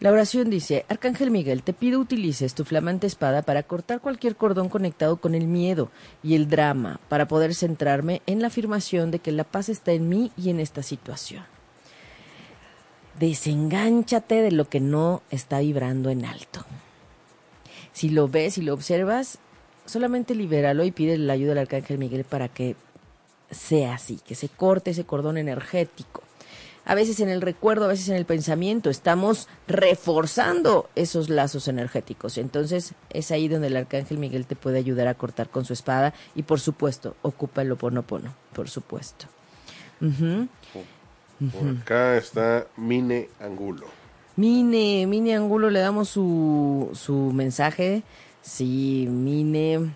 La oración dice, Arcángel Miguel, te pido utilices tu flamante espada para cortar cualquier cordón conectado con el miedo y el drama, para poder centrarme en la afirmación de que la paz está en mí y en esta situación. Desengánchate de lo que no está vibrando en alto. Si lo ves y lo observas, solamente libéralo y pide la ayuda del Arcángel Miguel para que sea así, que se corte ese cordón energético a veces en el recuerdo, a veces en el pensamiento, estamos reforzando esos lazos energéticos. Entonces es ahí donde el arcángel Miguel te puede ayudar a cortar con su espada y por supuesto, ocupa el oponopono, por supuesto. Por acá está Mine Angulo. Mine, Mine Angulo, le damos su, su mensaje. Sí, Mine.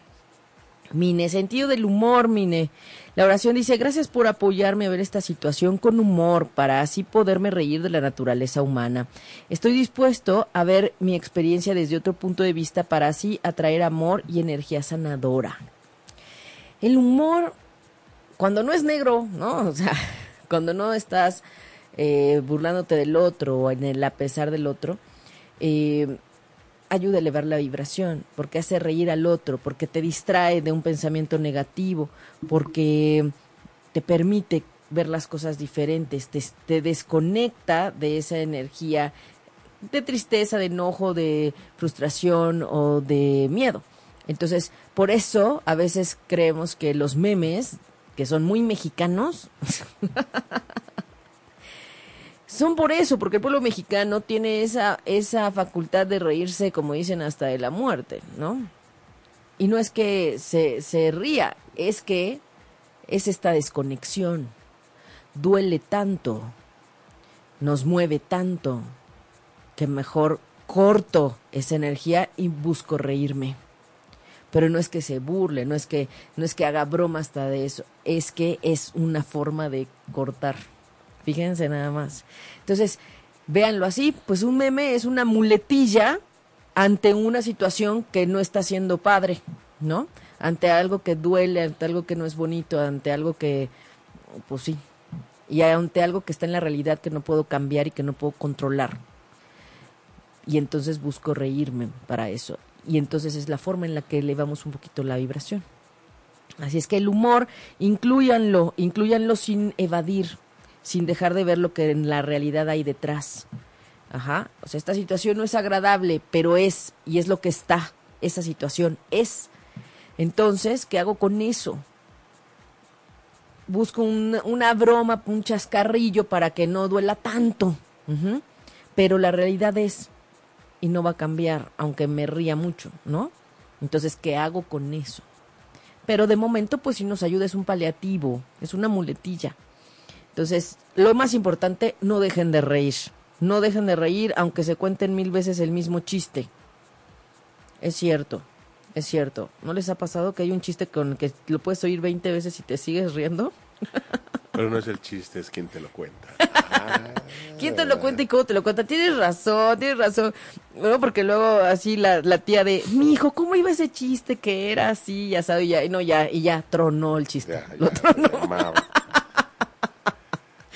Mine, sentido del humor, Mine. La oración dice, gracias por apoyarme a ver esta situación con humor para así poderme reír de la naturaleza humana. Estoy dispuesto a ver mi experiencia desde otro punto de vista para así atraer amor y energía sanadora. El humor, cuando no es negro, ¿no? O sea, cuando no estás eh, burlándote del otro o en el a pesar del otro, eh, ayuda a elevar la vibración, porque hace reír al otro, porque te distrae de un pensamiento negativo, porque te permite ver las cosas diferentes, te, desconecta de esa energía de tristeza, de enojo, de frustración o de miedo. Entonces, por eso a veces creemos que los memes, que son muy mexicanos, son por eso, porque el pueblo mexicano tiene esa, esa facultad de reírse, como dicen, hasta de la muerte, ¿no? Y no es que se, se ría, es que es esta desconexión. Duele tanto, nos mueve tanto, que mejor corto esa energía y busco reírme. Pero no es que se burle, no es que, no es que haga broma hasta de eso, es que es una forma de cortar. Fíjense nada más. Entonces, véanlo así, pues un meme es una muletilla ante una situación que no está siendo padre, ¿no? Ante algo que duele, ante algo que no es bonito, ante algo que, pues sí, y ante algo que está en la realidad que no puedo cambiar y que no puedo controlar. Y entonces busco reírme para eso. Y entonces es la forma en la que elevamos un poquito la vibración. Así es que el humor, incluyanlo, incluyanlo sin evadir, sin dejar de ver lo que en la realidad hay detrás. Ajá. O sea, esta situación no es agradable, pero es, y es lo que está. Esa situación es. Entonces, ¿qué hago con eso? Busco una broma, un chascarrillo para que no duela tanto. Pero la realidad es, y no va a cambiar, aunque me ría mucho, ¿no? Entonces, ¿qué hago con eso? Pero de momento, pues si nos ayuda es un paliativo, es una muletilla. Entonces, lo más importante, no dejen de reír. No dejen de reír, aunque se cuenten mil veces el mismo chiste. Es cierto, es cierto. ¿No les ha pasado que hay un chiste con que lo puedes oír 20 veces y te sigues riendo? Pero no es el chiste, es quien te lo cuenta. ¿Quién te lo cuenta y cómo te lo cuenta? Tienes razón, tienes razón. Bueno, porque luego así la, la tía de, mi hijo, ¿cómo iba ese chiste que era así? Ya sabes, ya, no, ya, y ya tronó el chiste. lo tronó.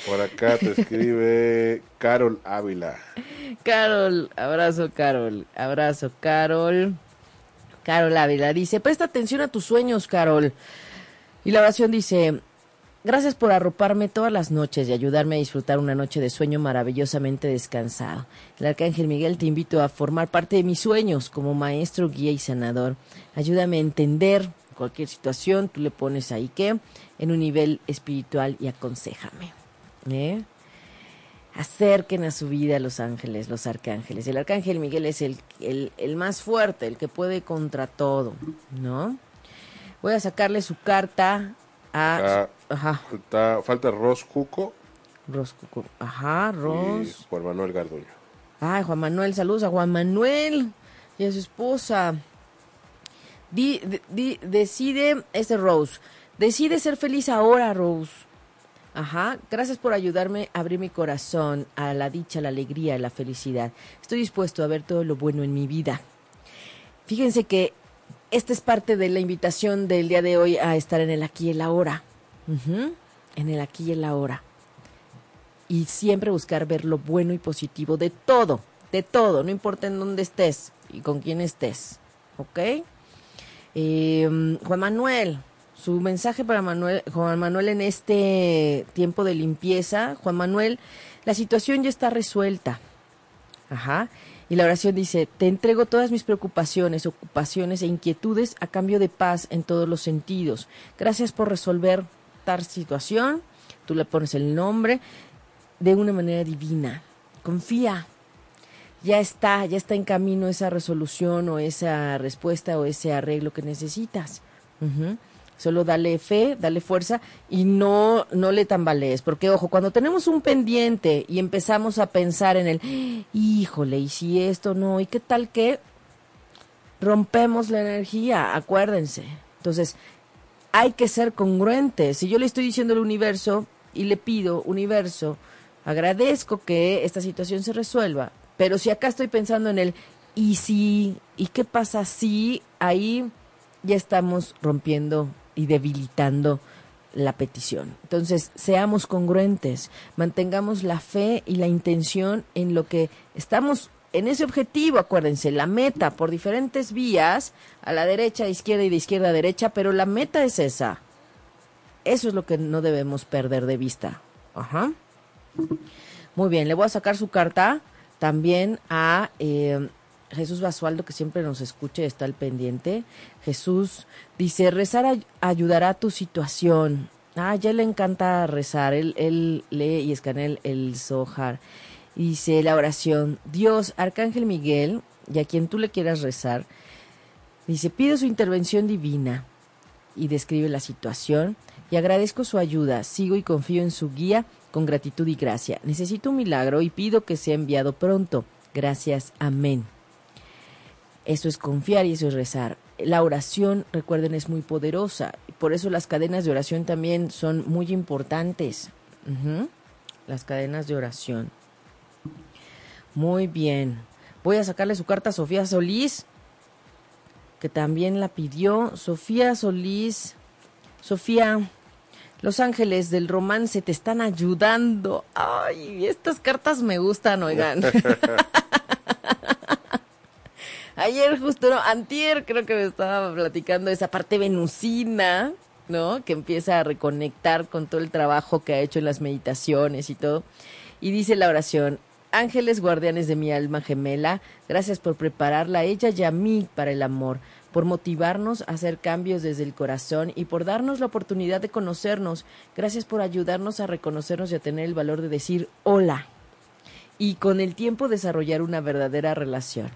Por acá te escribe Carol Ávila. Carol, abrazo Carol, abrazo Carol. Carol Ávila dice, presta atención a tus sueños, Carol. Y la oración dice, gracias por arroparme todas las noches y ayudarme a disfrutar una noche de sueño maravillosamente descansado. El Arcángel Miguel te invito a formar parte de mis sueños como maestro, guía y sanador. Ayúdame a entender cualquier situación, tú le pones ahí que, en un nivel espiritual y aconsejame. ¿Eh? Acerquen a su vida los ángeles, los arcángeles. El arcángel Miguel es el, el, más fuerte, el que puede contra todo, ¿no? Voy a sacarle su carta a... ajá. Falta, falta Ros Cuco. Ros Cuco. Ajá, Ros. Y Juan Manuel Garduño. Ay, Juan Manuel, saludos a Juan Manuel y a su esposa. decide, este Rose, decide ser feliz ahora, Rose. Ajá, gracias por ayudarme a abrir mi corazón a la dicha, la alegría, la felicidad. Estoy dispuesto a ver todo lo bueno en mi vida. Fíjense que esta es parte de la invitación del día de hoy a estar en el aquí y el ahora. En el aquí y el ahora. Y siempre buscar ver lo bueno y positivo de todo, de todo, no importa en dónde estés y con quién estés, ¿ok? Eh, Juan Manuel, su mensaje para Manuel, Juan Manuel en este tiempo de limpieza, Juan Manuel, la situación ya está resuelta. Ajá. Y la oración dice, te entrego todas mis preocupaciones, ocupaciones e inquietudes a cambio de paz en todos los sentidos. Gracias por resolver tal situación. Tú le pones el nombre de una manera divina. Confía. Ya está, ya está en camino esa resolución o esa respuesta o ese arreglo que necesitas. Solo dale fe, dale fuerza y no, no le tambalees. Porque, ojo, cuando tenemos un pendiente y empezamos a pensar en el, híjole, y si esto no, y qué tal que rompemos la energía, acuérdense. Entonces, hay que ser congruentes. Si yo le estoy diciendo al universo y le pido, universo, agradezco que esta situación se resuelva, pero si acá estoy pensando en el, y si, y qué pasa si, ahí ya estamos rompiendo y debilitando la petición. Entonces, seamos congruentes, mantengamos la fe y la intención en lo que estamos en ese objetivo, acuérdense, la meta por diferentes vías, a la derecha, a izquierda y de izquierda a derecha, pero la meta es esa. Eso es lo que no debemos perder de vista. Ajá. Muy bien, le voy a sacar su carta también a eh, Jesús Basualdo, que siempre nos escucha y está al pendiente. Jesús dice, rezar ay- ayudará a tu situación. Ah, ya le encanta rezar. Él, él lee y escanea el, el Zohar. Dice la oración, Dios, Arcángel Miguel, y a quien tú le quieras rezar, dice, pido su intervención divina y describe la situación y agradezco su ayuda, sigo y confío en su guía con gratitud y gracia. Necesito un milagro y pido que sea enviado pronto. Gracias, amén. Eso es confiar y eso es rezar. La oración, recuerden, es muy poderosa. Por eso las cadenas de oración también son muy importantes. Las cadenas de oración. Muy bien. Voy a sacarle su carta a Sofía Solís, que también la pidió. Sofía Solís. Sofía, los ángeles del romance te están ayudando. Ay, estas cartas me gustan, oigan. Ayer justo, no, antier creo que me estaba platicando esa parte venusina, ¿no? Que empieza a reconectar con todo el trabajo que ha hecho en las meditaciones y todo. Y dice la oración, ángeles guardianes de mi alma gemela, gracias por prepararla a ella y a mí para el amor, por motivarnos a hacer cambios desde el corazón y por darnos la oportunidad de conocernos. Gracias por ayudarnos a reconocernos y a tener el valor de decir hola. Y con el tiempo desarrollar una verdadera relación.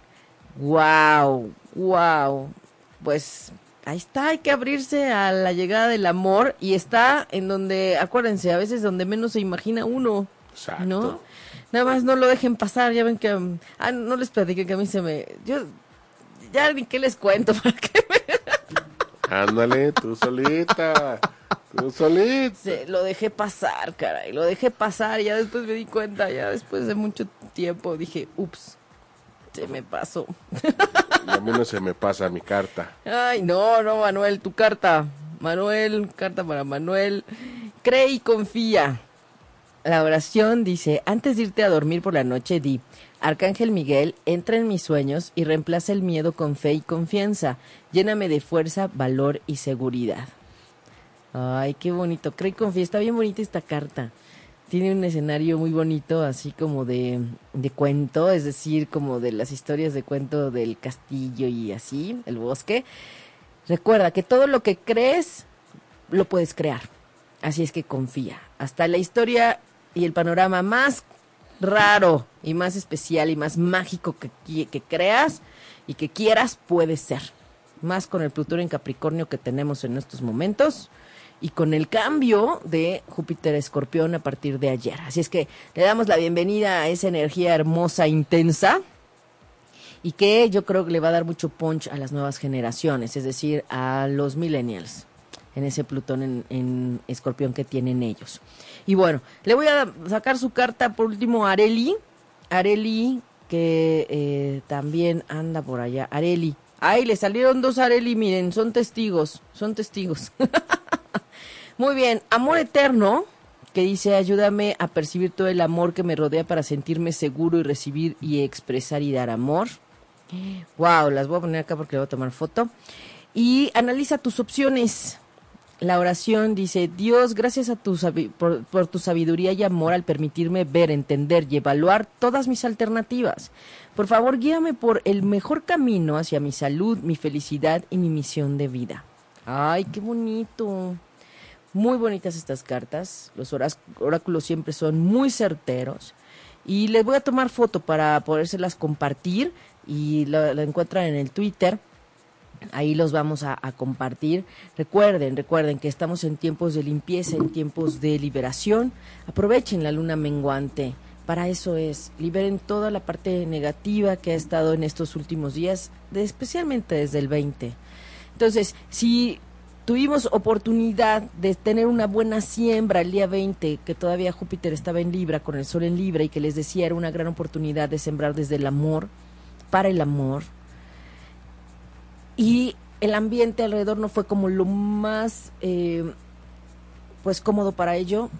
Wow, wow. Pues ahí está, hay que abrirse a la llegada del amor y está en donde, acuérdense, a veces donde menos se imagina uno, Exacto. ¿no? Nada más no lo dejen pasar, ya ven que, um, ah, no les platiqué que a mí se me, yo, ya ni qué les cuento, para que me, Ándale, tú solita. Tú solita. se- lo dejé pasar, caray, lo dejé pasar y ya después me di cuenta, ya después de mucho tiempo dije, ups, se me pasó. A mí no se me pasa mi carta. Ay, no, no, Manuel, tu carta. Manuel, carta para Manuel. Cree y confía. La oración dice, antes de irte a dormir por la noche, di, Arcángel Miguel, entra en mis sueños y reemplaza el miedo con fe y confianza. Lléname de fuerza, valor y seguridad. Ay, qué bonito. Cree y confía. Está bien bonita esta carta. Tiene un escenario muy bonito, así como de, de cuento, es decir, como de las historias de cuento del castillo y así, el bosque. Recuerda que todo lo que crees lo puedes crear. Así es que confía. Hasta la historia y el panorama más raro y más especial y más mágico que, que creas y que quieras puede ser. Más con el Plutón en Capricornio que tenemos en estos momentos y con el cambio de Júpiter Escorpión a partir de ayer. Así es que le damos la bienvenida a esa energía hermosa, intensa, y que yo creo que le va a dar mucho punch a las nuevas generaciones, es decir, a los millennials, en ese Plutón en, en Escorpión que tienen ellos. Y bueno, le voy a sacar su carta por último a Areli, Areli que eh, también anda por allá, Areli. Ay, le salieron dos Areli, miren, son testigos, son testigos. Muy bien, amor eterno, que dice, ayúdame a percibir todo el amor que me rodea para sentirme seguro y recibir y expresar y dar amor. Wow, las voy a poner acá porque le voy a tomar foto. Y analiza tus opciones. La oración dice, Dios, gracias a tu por, por, tu sabiduría y amor al permitirme ver, entender y evaluar todas mis alternativas. Por favor, guíame por el mejor camino hacia mi salud, mi felicidad y mi misión de vida. Ay, qué bonito. Muy bonitas estas cartas. Los oráculos siempre son muy certeros. Y les voy a tomar foto para podérselas compartir y la, encuentran en el Twitter. Ahí los vamos a, compartir. Recuerden, recuerden que estamos en tiempos de limpieza, en tiempos de liberación. Aprovechen la luna menguante. Para eso es. Liberen toda la parte negativa que ha estado en estos últimos días, especialmente desde el 20. Entonces, si tuvimos oportunidad de tener una buena siembra el día 20, que todavía Júpiter estaba en Libra, con el Sol en Libra, y que les decía era una gran oportunidad de sembrar desde el amor, para el amor. Y el ambiente alrededor no fue como lo más eh, pues cómodo para ello.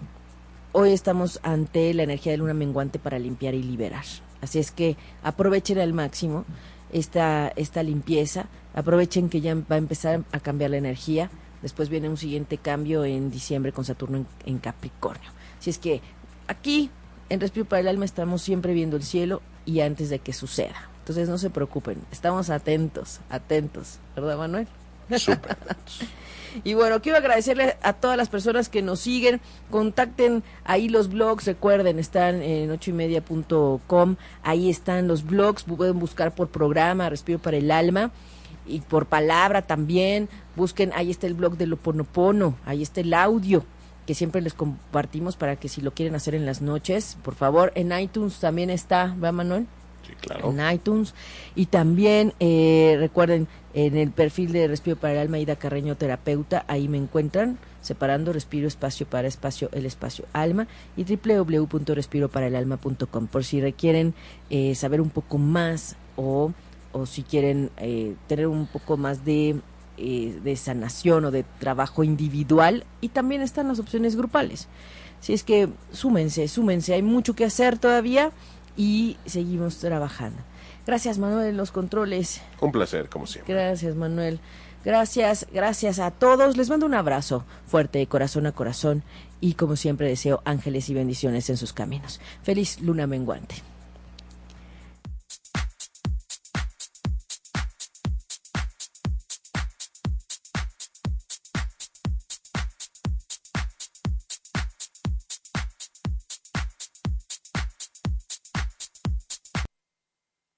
Hoy estamos ante la energía de luna menguante para limpiar y liberar. Así es que aprovechen al máximo esta, esta limpieza, aprovechen que ya va a empezar a cambiar la energía. Después viene un siguiente cambio en diciembre con Saturno en, Capricornio. Así es que aquí en Respiro para el Alma estamos siempre viendo el cielo y antes de que suceda. Entonces no se preocupen, estamos atentos, atentos, ¿verdad Manuel? Y bueno, quiero agradecerle a todas las personas que nos siguen, contacten ahí los blogs, recuerden, están en ochoymedia.com, ahí están los blogs, pueden buscar por programa, Respiro para el Alma. Y por palabra también, busquen, ahí está el blog de Loponopono, ahí está el audio que siempre les compartimos para que si lo quieren hacer en las noches, por favor, en iTunes también está, ¿va Manuel? En iTunes. Y también eh, recuerden en el perfil de Respiro para el Alma, Ida Carreño Terapeuta, ahí me encuentran separando respiro espacio para espacio el espacio alma y www.respiroparaelalma.com por si requieren eh, saber un poco más o, o si quieren eh, tener un poco más de, de sanación o de trabajo individual y también están las opciones grupales. Si es que súmense, súmense, hay mucho que hacer todavía y seguimos trabajando. Gracias Manuel los controles. Un placer, como siempre. Gracias Manuel. Gracias, gracias a todos. Les mando un abrazo fuerte, corazón a corazón y como siempre deseo ángeles y bendiciones en sus caminos. Feliz luna menguante.